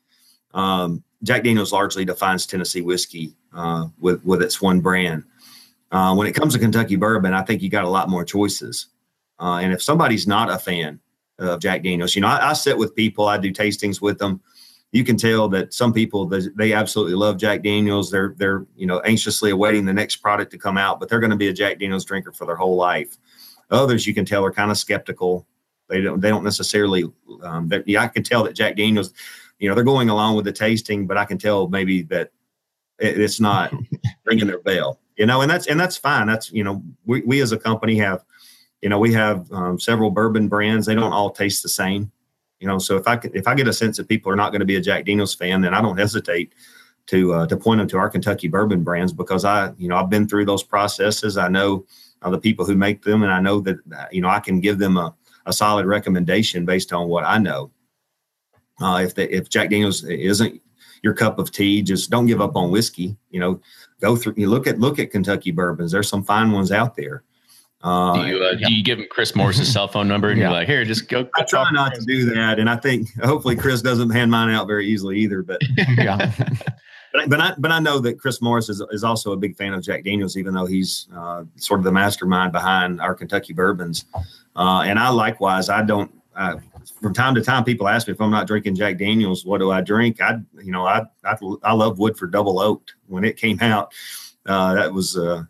um, Jack Daniels largely defines Tennessee whiskey uh, with with its one brand. Uh, when it comes to Kentucky bourbon, I think you got a lot more choices. Uh, and if somebody's not a fan of Jack Daniels, you know, I, I sit with people, I do tastings with them you can tell that some people they absolutely love Jack Daniels. They're they're you know anxiously awaiting the next product to come out, but they're going to be a Jack Daniels drinker for their whole life. Others you can tell are kind of skeptical. They don't they don't necessarily. Um, yeah, I can tell that Jack Daniels, you know, they're going along with the tasting, but I can tell maybe that it, it's not [laughs] ringing their bell. You know, and that's and that's fine. That's you know we we as a company have you know we have um, several bourbon brands. They don't all taste the same. You know, so if I if I get a sense that people are not going to be a Jack Daniels fan, then I don't hesitate to uh, to point them to our Kentucky bourbon brands because I you know I've been through those processes. I know uh, the people who make them, and I know that you know I can give them a, a solid recommendation based on what I know. Uh, if the, if Jack Daniels isn't your cup of tea, just don't give up on whiskey. You know, go through. You look at look at Kentucky bourbons. There's some fine ones out there. Uh, do, you, uh, do you give him Chris Morris's cell phone number and yeah. you're like, here, just go? I try not to do that, and I think hopefully Chris doesn't hand mine out very easily either. But [laughs] yeah, [laughs] but, but I but I know that Chris Morris is, is also a big fan of Jack Daniels, even though he's uh, sort of the mastermind behind our Kentucky bourbons. Uh, and I likewise, I don't. from time to time, people ask me if I'm not drinking Jack Daniels, what do I drink? I, you know, I I, I love Woodford Double Oaked when it came out. Uh, that was uh,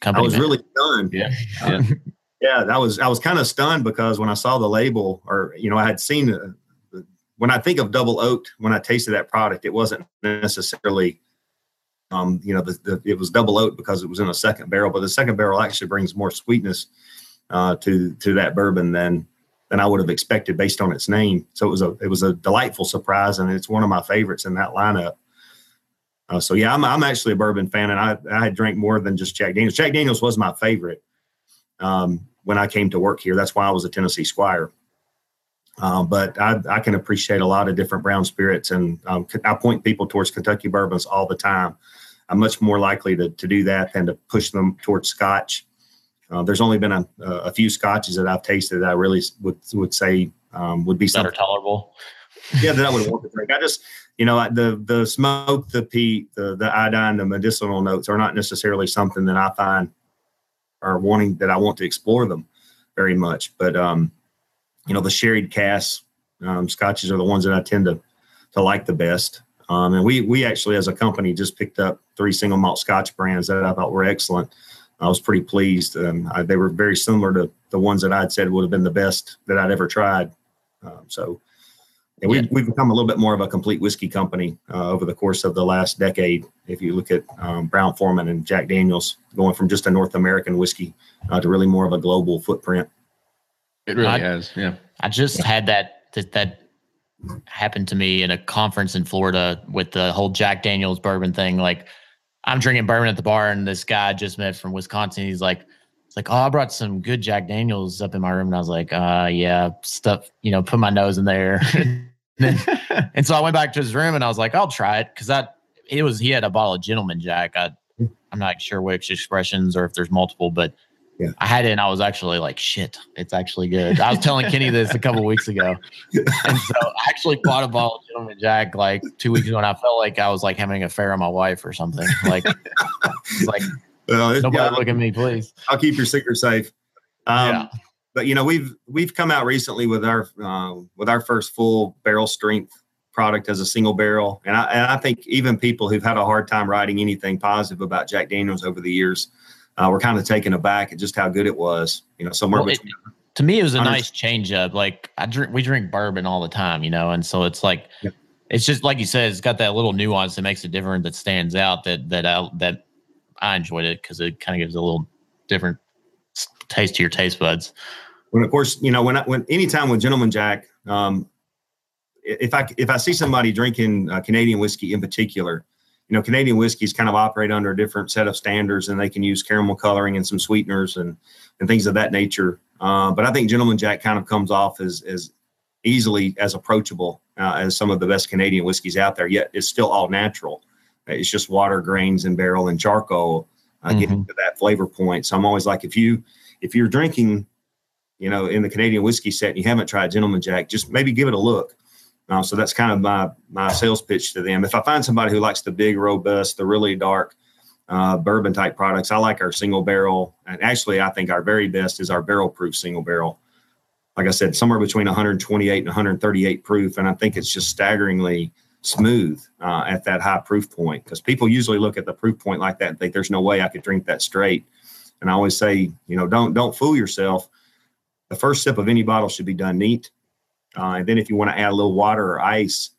Company I was man. really stunned. Yeah. Yeah. [laughs] yeah. That was, I was kind of stunned because when I saw the label or, you know, I had seen, uh, when I think of double oaked, when I tasted that product, it wasn't necessarily, um, you know, the, the, it was double oaked because it was in a second barrel, but the second barrel actually brings more sweetness uh, to to that bourbon than than I would have expected based on its name. So it was a it was a delightful surprise, and it's one of my favorites in that lineup. Uh, so yeah, I'm, I'm actually a bourbon fan, and I I had drank more than just Jack Daniels. Jack Daniels was my favorite um, when I came to work here. That's why I was a Tennessee Squire. Um, but I, I can appreciate a lot of different brown spirits, and um, I point people towards Kentucky bourbons all the time. I'm much more likely to, to do that than to push them towards Scotch. Uh, there's only been a, a, few Scotches that I've tasted that I really would would say um, would be better tolerable. Yeah, that I would want to drink. I just you know, the the smoke, the peat, the the iodine, the medicinal notes are not necessarily something that I find or wanting that I want to explore them very much. But um, you know, the sherried casks um, scotches are the ones that I tend to to like the best. Um, and we we actually as a company just picked up three single malt Scotch brands that I thought were excellent. I was pretty pleased. Um, I, they were very similar to the ones that I'd said would have been the best that I'd ever tried. Um, so And we've, we've become a little bit more of a complete whiskey company uh, over the course of the last decade. If you look at um, Brown Forman and Jack Daniels, going from just a North American whiskey uh, to really more of a global footprint. It really I- has. Yeah. I just had that that that happened to me in a conference in Florida with the whole Jack Daniels bourbon thing. Like I'm drinking bourbon at the bar, and this guy I just met from Wisconsin. He's like, it's like, oh, I brought some good Jack Daniels up in my room, and I was like, uh, yeah, stuff, you know, put my nose in there. [laughs] and, [laughs] then- and so I went back to his room, and I was like, I'll try it because that it was he had a bottle of Gentleman Jack. I I'm not sure which expressions or if there's multiple, but Yeah. I had it and I was actually like, shit, it's actually good. I was telling Kenny this a couple weeks ago. [laughs] And so I actually bought a bottle of Gentleman Jack like two weeks ago and I felt like I was like having an affair on my wife or something. Like, it's [laughs] like, it's- nobody yeah, look at me, please. I'll keep your secret safe. Um, Yeah. But you know, we've we've come out recently with our uh, with our first full barrel strength product as a single barrel, and I and I think even people who've had a hard time writing anything positive about Jack Daniels over the years, uh, were kind of taken aback at just how good it was. You know, somewhere Well, it- To me, it was a nice change up. Like I drink, we drink bourbon all the time, you know, and so it's like, Yep. it's just like you said, it's got that little nuance that makes it different, that stands out. That that I, that I enjoyed it because it kind of gives a little different taste to your taste buds. When of course you know when I, when anytime with gentleman jack um if i if i see somebody drinking uh, canadian whiskey in particular you know canadian whiskeys kind of operate under a different set of standards and they can use caramel coloring and some sweeteners and and things of that nature. Uh, but i think gentleman jack kind of comes off as as easily as approachable uh, as some of the best canadian whiskeys out there yet it's still all natural. It's just water grains and barrel and charcoal uh, getting to that flavor point. So i'm always like if you if you're drinking you know, in the Canadian whiskey set, and you haven't tried Gentleman Jack, just maybe give it a look. Uh, so that's kind of my my sales pitch to them. If I find somebody who likes the big, robust, the really dark uh, bourbon type products, I like our single barrel. And actually, I think our very best is our barrel proof single barrel. Like I said, somewhere between 128 and 138 proof, and I think it's just staggeringly smooth uh, at that high proof point. Because people usually look at the proof point like that and think there's no way I could drink that straight. And I always say, you know, don't don't fool yourself the first sip of any bottle should be done neat. Uh, and then if you want to add a little water or ice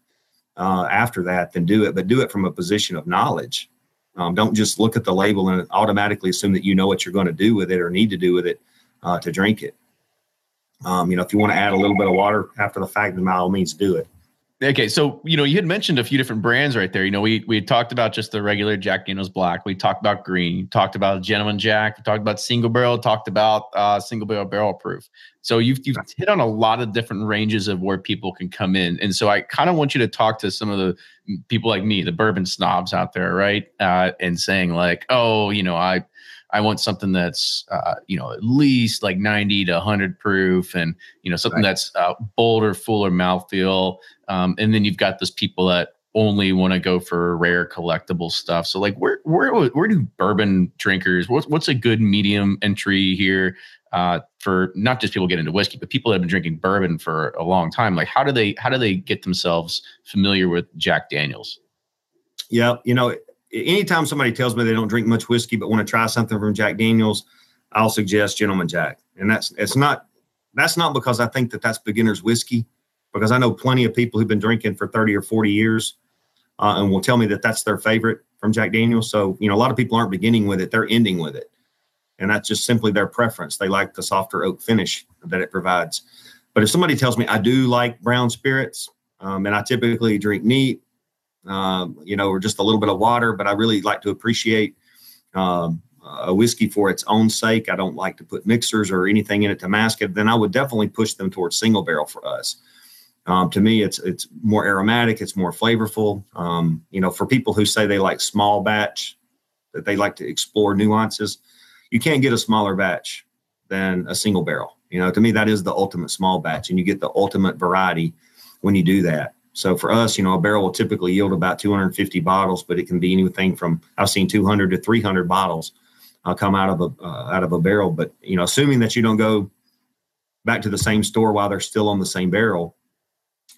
uh, after that, then do it, but do it from a position of knowledge. Um, don't just look at the label and automatically assume that you know what you're going to do with it or need to do with it uh, to drink it. Um, you know, if you want to add a little bit of water after the fact, then by all means do it. Okay, so you know you had mentioned a few different brands right there. You know, we we had talked about just the regular Jack Daniel's Black. We talked about green. Talked about Gentleman Jack. We talked about single barrel. Talked about uh, single barrel barrel proof. So you've you've hit on a lot of different ranges of where people can come in. And so I kind of want you to talk to some of the people like me, the bourbon snobs out there, right? Uh, and saying like, oh, you know, I I want something that's uh, you know at least like 90 to 100 proof, and you know something Right. that's uh, bolder, fuller mouthfeel. Um, and then you've got those people that only want to go for rare collectible stuff. So like where where where do bourbon drinkers what's what's a good medium entry here uh, for not just people get into whiskey, but people that have been drinking bourbon for a long time? Like how do they how do they get themselves familiar with Jack Daniels? Yeah, you know, anytime somebody tells me they don't drink much whiskey but want to try something from Jack Daniels, I'll suggest Gentleman Jack, and that's it's not that's not because I think that that's beginner's whiskey, because I know plenty of people who've been drinking for thirty or forty years, uh, and will tell me that that's their favorite from Jack Daniels. So you know, a lot of people aren't beginning with it; they're ending with it, and that's just simply their preference. They like the softer oak finish that it provides. But if somebody tells me I do like brown spirits, um, and I typically drink neat, um, you know, or just a little bit of water. But I really like to appreciate um, a whiskey for its own sake. I don't like to put mixers or anything in it to mask it. Then I would definitely push them towards single barrel for us. Um, to me, it's it's more aromatic, it's more flavorful. Um, you know, for people who say they like small batch, that they like to explore nuances, you can't get a smaller batch than a single barrel. You know, to me, that is the ultimate small batch, and you get the ultimate variety when you do that. So for us, you know, a barrel will typically yield about 250 bottles, but it can be anything from I've seen 200 to 300 bottles uh, come out of a uh, out of a barrel. But you know, assuming that you don't go back to the same store while they're still on the same barrel,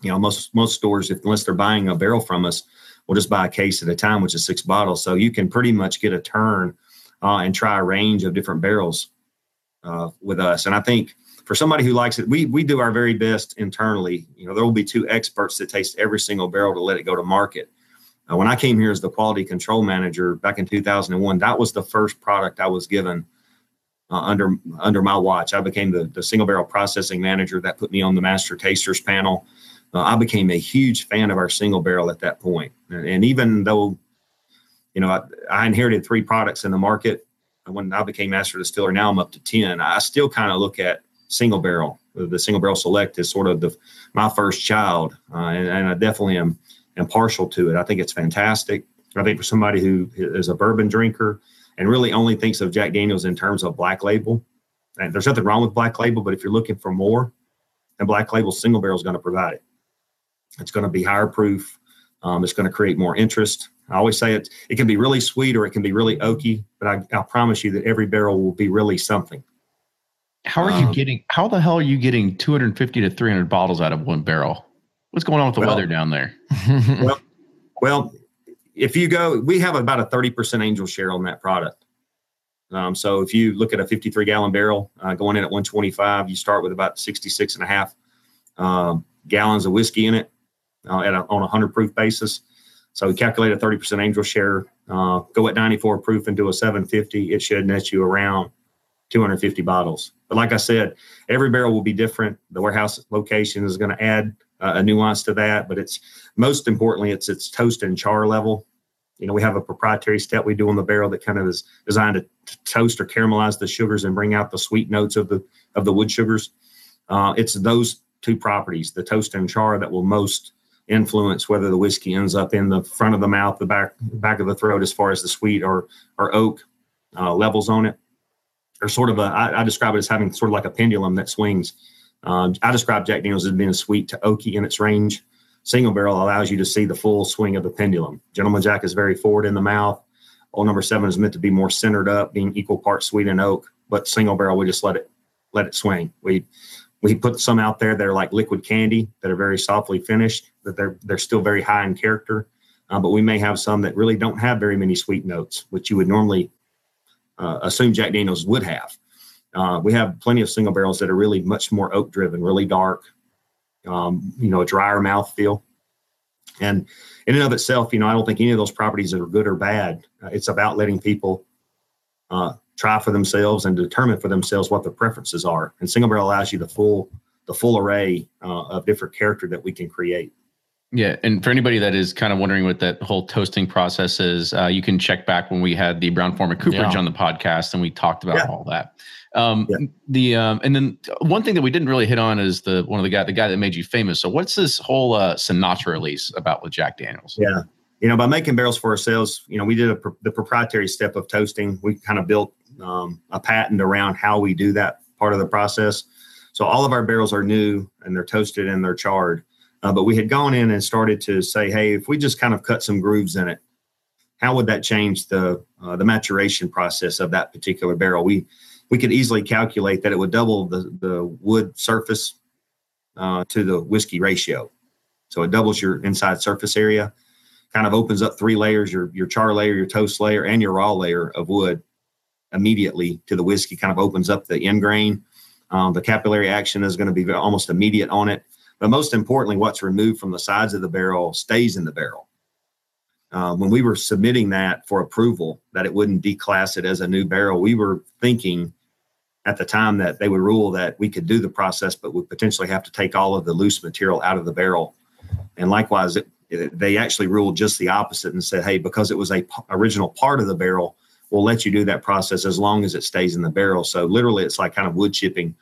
you know, most most stores, if unless they're buying a barrel from us, will just buy a case at a time, which is six bottles. So you can pretty much get a turn uh, and try a range of different barrels uh, with us. And I think for somebody who likes it, we we do our very best internally. You know, there will be two experts that taste every single barrel to let it go to market. Uh, when I came here as the quality control manager back in 2001, that was the first product I was given uh, under under my watch. I became the, the single barrel processing manager. That put me on the master tasters panel. Uh, I became a huge fan of our single barrel at that point. And, and even though, you know, I, I, inherited three products in the market when I became master distiller, now I'm up to 10. I still kind of look at single barrel, the single barrel select is sort of the my first child. Uh, and, and I definitely am am partial to it. I think it's fantastic. I think for somebody who is a bourbon drinker and really only thinks of Jack Daniels in terms of black label, and there's nothing wrong with black label, but if you're looking for more, then black label single barrel is going to provide it. It's going to be higher proof. Um, it's going to create more interest. I always say it. It can be really sweet or it can be really oaky, but I, I promise you that every barrel will be really something. How are um, you getting? How the hell are you getting 250 to 300 bottles out of one barrel? What's going on with the well, weather down there? [laughs] well, well, if you go, we have about a 30% angel share on that product. Um, so if you look at a 53 gallon barrel uh, going in at 125, you start with about 66 and a half um, gallons of whiskey in it uh, at a, on a 100 proof basis. So we calculate a 30% angel share, uh, go at 94 proof and do a 750. It should net you around 250 bottles. But like I said, every barrel will be different. The warehouse location is going to add uh, a nuance to that, but it's most importantly, it's its toast and char level. You know, we have a proprietary step we do on the barrel that kind of is designed to, to toast or caramelize the sugars and bring out the sweet notes of the of the wood sugars. Uh, it's those two properties, the toast and char, that will most influence whether the whiskey ends up in the front of the mouth, the back back of the throat, as far as the sweet or or oak uh, levels on it. Or sort of a, I, I describe it as having sort of like a pendulum that swings uh, I describe Jack Daniels as being sweet to oaky in its range. Single barrel allows you to see the full swing of the pendulum. Gentleman Jack is very forward in the mouth. Old number seven is meant to be more centered up, being equal parts sweet and oak. But single barrel, we just let it let it swing. We we put some out there that are like liquid candy that are very softly finished, that they're they're still very high in character. Uh, but we may have some that really don't have very many sweet notes, which you would normally uh, assume Jack Daniels would have. Uh, we have plenty of single barrels that are really much more oak driven, really dark, um, you know, a drier mouth feel. And in and of itself, you know, I don't think any of those properties are good or bad. Uh, it's about letting people uh, try for themselves and determine for themselves what their preferences are. And single barrel allows you the full the full array uh, of different character that we can create. Yeah, and for anybody that is kind of wondering what that whole toasting process is, uh, you can check back when we had the Brown Forman Cooperage yeah. on the podcast and we talked about yeah. all that. Um, yeah. The um, and then one thing that we didn't really hit on is the one of the guy the guy that made you famous. So what's this whole uh, Sinatra release about with Jack Daniels? Yeah, you know, by making barrels for ourselves, you know, we did a, the proprietary step of toasting. We kind of built um, a patent around how we do that part of the process. So all of our barrels are new and they're toasted and they're charred. Uh, but we had gone in and started to say, hey, if we just kind of cut some grooves in it, how would that change the uh, the maturation process of that particular barrel? We we could easily calculate that it would double the, the wood surface uh, to the whiskey ratio. So it doubles your inside surface area, kind of opens up three layers your, your char layer, your toast layer, and your raw layer of wood immediately to the whiskey, kind of opens up the end grain. Um, the capillary action is going to be almost immediate on it. But most importantly, what's removed from the sides of the barrel stays in the barrel. Uh, when we were submitting that for approval, that it wouldn't declass it as a new barrel, we were thinking at the time that they would rule that we could do the process, but would potentially have to take all of the loose material out of the barrel. And likewise, it, it, they actually ruled just the opposite and said, hey, because it was a p- original part of the barrel, we'll let you do that process as long as it stays in the barrel. So literally, it's like kind of wood chipping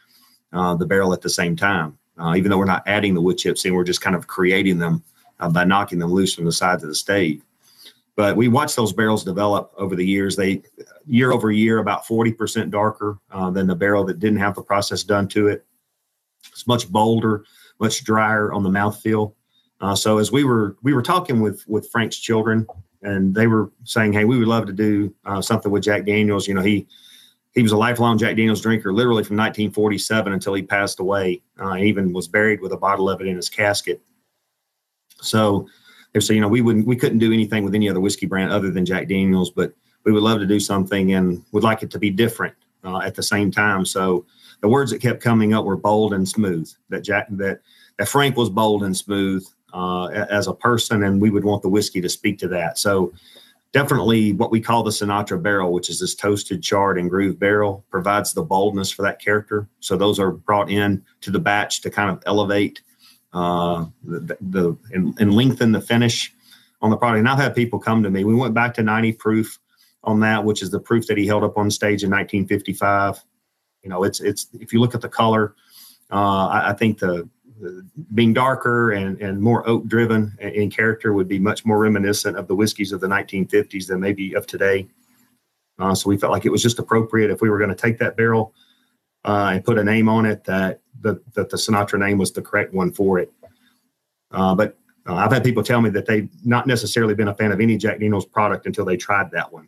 uh, the barrel at the same time. Uh, even though we're not adding the wood chips in, we're just kind of creating them uh, by knocking them loose from the sides of the stave. But we watched those barrels develop over the years. They year over year about 40% darker uh, than the barrel that didn't have the process done to it. It's much bolder, much drier on the mouthfeel. Uh, so as we were we were talking with with Frank's children, and they were saying, "Hey, we would love to do uh, something with Jack Daniels." You know, he he was a lifelong Jack Daniels drinker, literally from 1947 until he passed away. Uh, even was buried with a bottle of it in his casket. So they say, you know, we wouldn't, we couldn't do anything with any other whiskey brand other than Jack Daniels, but we would love to do something and would like it to be different uh, at the same time. So the words that kept coming up were bold and smooth. That Jack that that Frank was bold and smooth uh, as a person, and we would want the whiskey to speak to that. So definitely what we call the Sinatra barrel, which is this toasted, charred, and grooved barrel, provides the boldness for that character. So those are brought in to the batch to kind of elevate uh, the, the and, and, lengthen the finish on the product. And I've had people come to me. We went back to 90 proof on that, which is the proof that he held up on stage in 1955. You know, it's it's if you look at the color, uh, I, I think the being darker and, and more oak driven in character would be much more reminiscent of the whiskeys of the 1950s than maybe of today. Uh, so we felt like it was just appropriate if we were going to take that barrel uh, and put a name on it that the, that the Sinatra name was the correct one for it. Uh, but uh, I've had people tell me that they've not necessarily been a fan of any Jack Daniels product until they tried that one.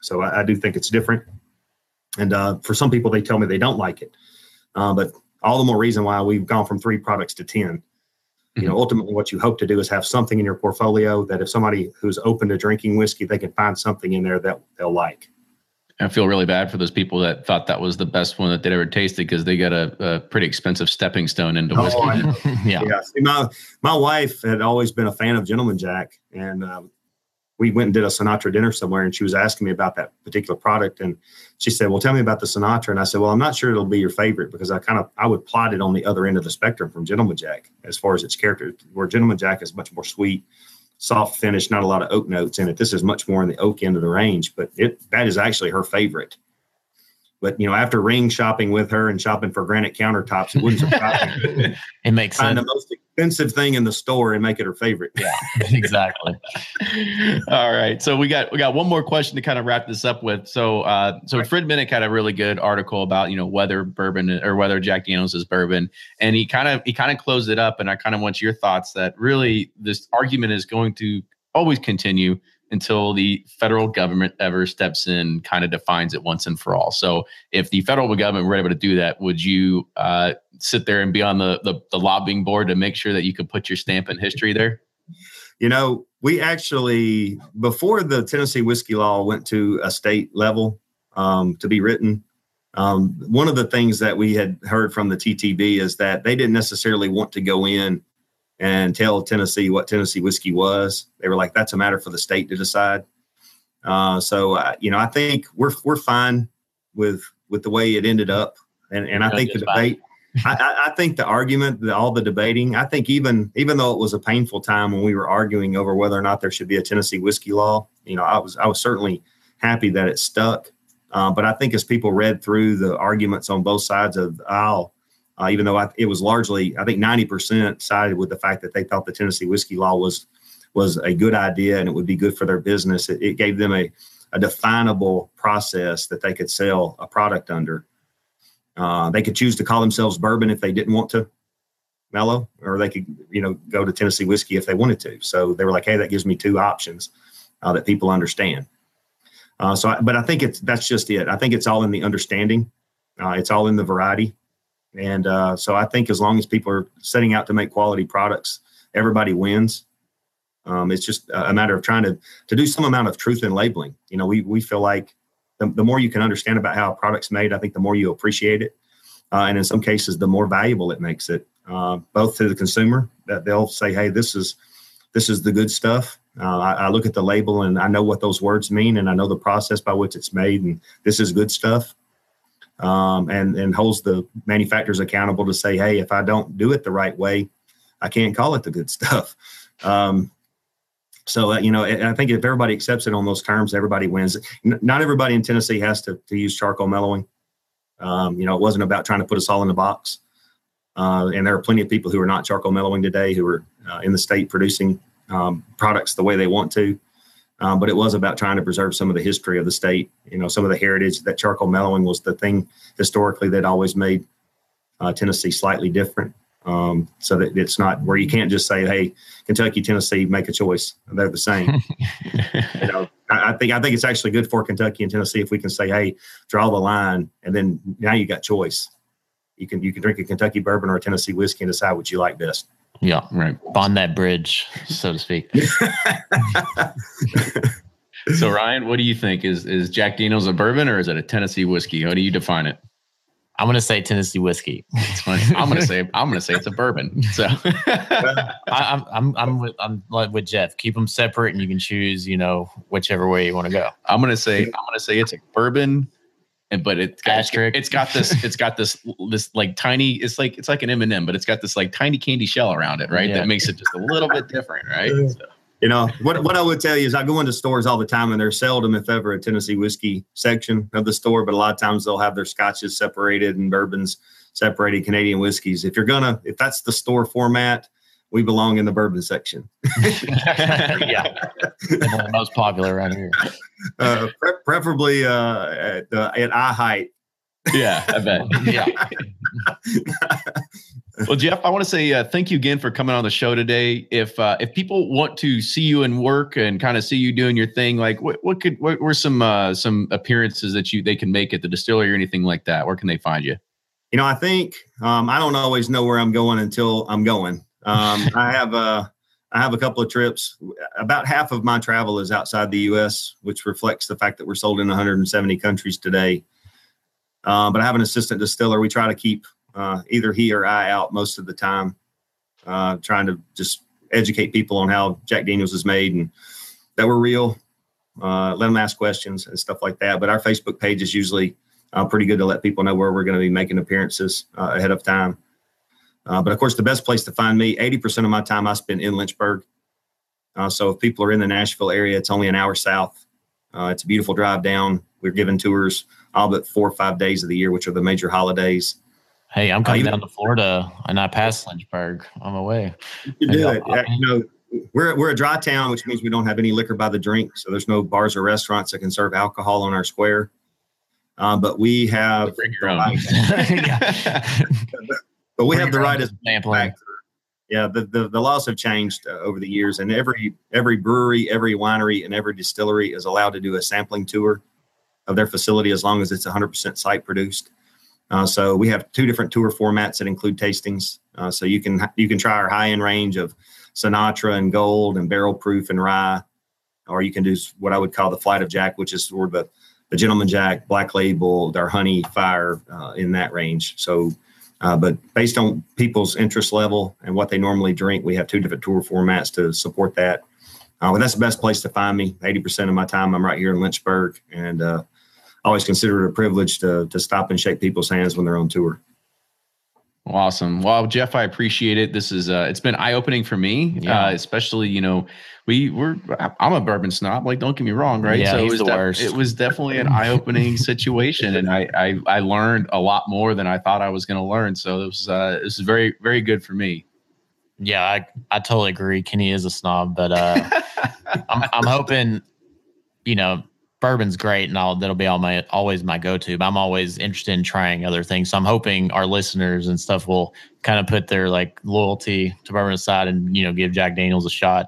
So I, I do think it's different. And uh, for some people, they tell me they don't like it. Uh, but all the more reason why we've gone from three products to 10 you know mm-hmm. ultimately what you hope to do is have something in your portfolio that if somebody who's open to drinking whiskey they can find something in there that they'll like I feel really bad for those people that thought that was the best one that they'd ever tasted because they got a, a, pretty expensive stepping stone into whiskey. Oh, [laughs] yeah. yeah. See, my my wife had always been a fan of Gentleman Jack, and uh, we went and did a Sinatra dinner somewhere, and she was asking me about that particular product, and she said, "Well, tell me about the Sinatra." And I said, "Well, I'm not sure it'll be your favorite because I kind of I would plot it on the other end of the spectrum from Gentleman Jack as far as its character. Where Gentleman Jack is much more sweet, soft finish, not a lot of oak notes in it. This is much more in the oak end of the range, but it that is actually her favorite." But you know, after ring shopping with her and shopping for granite countertops, it wouldn't [laughs] surprise me. it makes sense. find sense. the most expensive thing in the store and make it her favorite. Yeah, [laughs] exactly. All right, so we got we got one more question to kind of wrap this up with. So, uh, so right. Fred Minnick had a really good article about you know whether bourbon or whether Jack Daniels is bourbon, and he kind of he kind of closed it up, and I kind of want your thoughts that really this argument is going to always continue until the federal government ever steps in, kind of defines it once and for all. So, if the federal government were able to do that, would you uh, sit there and be on the, the, the lobbying board to make sure that you could put your stamp in history there? You know, we actually before the Tennessee whiskey law went to a state level um, to be written. Um, one of the things that we had heard from the TTB is that they didn't necessarily want to go in and tell Tennessee what Tennessee whiskey was. They were like, "That's a matter for the state to decide." Uh, so, uh, you know, I think we're we're fine with with the way it ended up, and and I think the debate. I, I, think the argument, the, all the debating. I think even even though it was a painful time when we were arguing over whether or not there should be a Tennessee whiskey law, you know, I was I was certainly happy that it stuck. Uh, but I think as people read through the arguments on both sides of the aisle, uh, even though I, it was largely, I think 90% sided with the fact that they thought the Tennessee whiskey law was was a good idea and it would be good for their business. It, it gave them a, a definable process that they could sell a product under. Uh, they could choose to call themselves bourbon if they didn't want to mellow, or they could, you know, go to Tennessee whiskey if they wanted to. So they were like, hey, that gives me two options uh, that people understand. Uh, so, I, but I think it's that's just it. I think it's all in the understanding. Uh, it's all in the variety. And uh, so I think as long as people are setting out to make quality products, everybody wins. Um, it's just a matter of trying to to do some amount of truth in labeling. You know, we we feel like the, the more you can understand about how a product's made, I think the more you appreciate it, uh, and in some cases, the more valuable it makes it, uh, both to the consumer that they'll say, "Hey, this is this is the good stuff." Uh, I, I look at the label and I know what those words mean, and I know the process by which it's made, and this is good stuff um, and and holds the manufacturers accountable to say, hey, if I don't do it the right way, I can't call it the good [laughs] stuff. Um, so uh, you know, I think if everybody accepts it on those terms, everybody wins. N- not everybody in Tennessee has to, to use charcoal mellowing. Um, you know, it wasn't about trying to put us all in the box. Uh, and there are plenty of people who are not charcoal mellowing today who are uh, in the state producing um, products the way they want to. Um, but it was about trying to preserve some of the history of the state. You know, some of the heritage that charcoal mellowing was the thing historically that always made uh, Tennessee slightly different. Um, so that it's not where you can't just say, "Hey, Kentucky, Tennessee, make a choice." They're the same. [laughs] you know, I, I, think I think it's actually good for Kentucky and Tennessee if we can say, "Hey, draw the line," and then now you got choice. You can you can drink a Kentucky bourbon or a Tennessee whiskey and decide what you like best. Yeah, right. Bond that bridge, so to speak. [laughs] so Ryan, what do you think? Is is Jack Daniels a bourbon or is it a Tennessee whiskey? How do you define it? I'm gonna say Tennessee whiskey. I'm gonna say I'm gonna say it's a bourbon. So [laughs] I, I'm I'm I'm with I'm like with Jeff. Keep them separate, and you can choose, you know, whichever way you want to go. I'm gonna say I'm gonna say it's a bourbon, and but it's got, Asterisk. it's got this it's got this this like tiny it's like it's like an M and m but it's got this like tiny candy shell around it, right? Yeah. That makes it just a little bit different, right? So, You know what? What I would tell you is I go into stores all the time, and there's seldom, if ever, a Tennessee whiskey section of the store. But a lot of times they'll have their scotches separated and bourbons separated, Canadian whiskeys. If you're gonna, if that's the store format, we belong in the bourbon section. [laughs] [laughs] yeah, the most popular around here. Uh, pre- preferably uh, at, uh, at eye height. yeah, I bet. [laughs] Yeah, Well, Jeff, I want to say uh, thank you again for coming on the show today. If uh, if people want to see you in work and kind of see you doing your thing, like what, what could what were some uh, some appearances that you they can make at the distillery or anything like that? Where can they find you? You know, I think um, I don't always know where I'm going until I'm going. Um, I have a I have a couple of trips. About half of my travel is outside the U.S., which reflects the fact that we're sold in 170 countries today. Uh, but I have an assistant distiller. We try to keep uh, either he or I out most of the time, uh, trying to just educate people on how Jack Daniels is made and that we're real. Uh, let them ask questions and stuff like that. But our Facebook page is usually uh, pretty good to let people know where we're going to be making appearances uh, ahead of time. Uh, but of course, the best place to find me, 80% of my time I spend in Lynchburg. Uh, so if people are in the Nashville area, it's only an hour south. Uh, it's a beautiful drive down. We're giving tours all but four or five days of the year, which are the major holidays. Hey, I'm coming you- down to Florida, and I pass Lynchburg on my way. You do it. I'll- Uh, You know, we're, we're a dry town, which means we don't have any liquor by the drink. So there's no bars or restaurants that can serve alcohol on our square. Um, but we have, Bring your own. [laughs] [laughs] but we Bring have the right as sampling. Yeah, the, the, the laws have changed uh, over the years, and every every brewery, every winery, and every distillery is allowed to do a sampling tour of their facility as long as it's 100% site produced. Uh, so we have two different tour formats that include tastings. Uh, so you can you can try our high end range of Sinatra and Gold and Barrel Proof and Rye, or you can do what I would call the Flight of Jack, which is sort of the the Gentleman Jack, Black Label, our Honey Fire uh, in that range. So uh, but based on people's interest level and what they normally drink, we have two different tour formats to support that. Uh, but that's the best place to find me. 80% of my time, I'm right here in Lynchburg. And uh, always consider it a privilege to, to stop and shake people's hands when they're on tour. Awesome. Well, Jeff, I appreciate it. This is uh it's been eye-opening for me. Yeah. Uh especially, you know, we we're I'm a bourbon snob, like don't get me wrong, right? Yeah, it he's was worst. it was definitely an [laughs] eye-opening situation and I, I I learned a lot more than I thought I was gonna learn. So it was uh this is very, very good for me. Yeah, I, I totally agree. Kenny is a snob, but uh, [laughs] I'm, I'm hoping, you know, bourbon's great and all that'll be all my always my go-to. But I'm always interested in trying other things. So I'm hoping our listeners and stuff will kind of put their like loyalty to bourbon aside and you know give Jack Daniels a shot.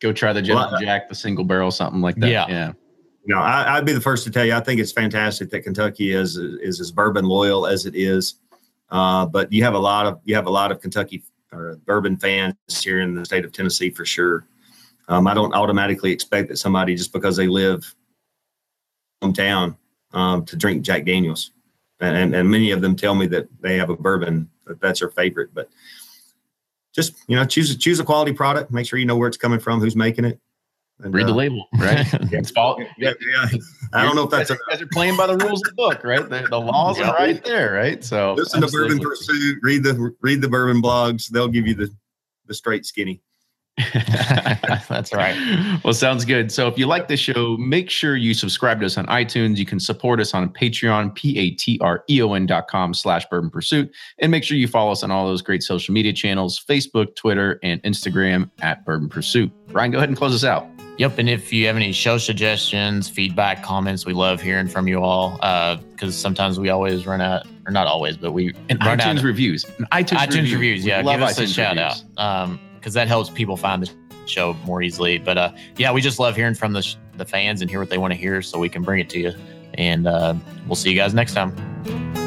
Go try the Well, Jack, the single barrel, something like that. Yeah. Yeah. You know, I, I'd be the first to tell you, I think it's fantastic that Kentucky is is as bourbon loyal as it is. Uh, but you have a lot of you have a lot of Kentucky or bourbon fans here in the state of Tennessee for sure. Um, I don't automatically expect that somebody just because they live hometown um, to drink Jack Daniels, and, and and many of them tell me that they have a bourbon that that's their favorite. But just you know, choose choose a quality product. Make sure you know where it's coming from, who's making it. And, Read the uh, label, [laughs] right? yeah. It's fall- Yeah, yeah. I don't know if that's a you guys are playing by the rules of the book, right? The, the laws are right there, right? So listen to Bourbon absolutely. Pursuit. Read the read the bourbon blogs. They'll give you the the straight skinny. [laughs] That's right. Well, sounds good. So if you like the show, make sure you subscribe to us on iTunes. You can support us on Patreon, P-A-T-R-E-O-N dot com slash bourbon pursuit. And make sure you follow us on all those great social media channels, Facebook, Twitter, and Instagram at bourbon pursuit. Ryan, go ahead and close us out. Yep. And if you have any show suggestions, feedback, comments, we love hearing from you all. Because sometimes we always run out, or not always, but we And run iTunes out. reviews. And iTunes, iTunes reviews, yeah, We love give us a iTunes shout reviews. out um because that helps people find the show more easily. But uh, yeah, we just love hearing from the sh- the fans and hear what they want to hear, so we can bring it to you. And uh, we'll see you guys next time.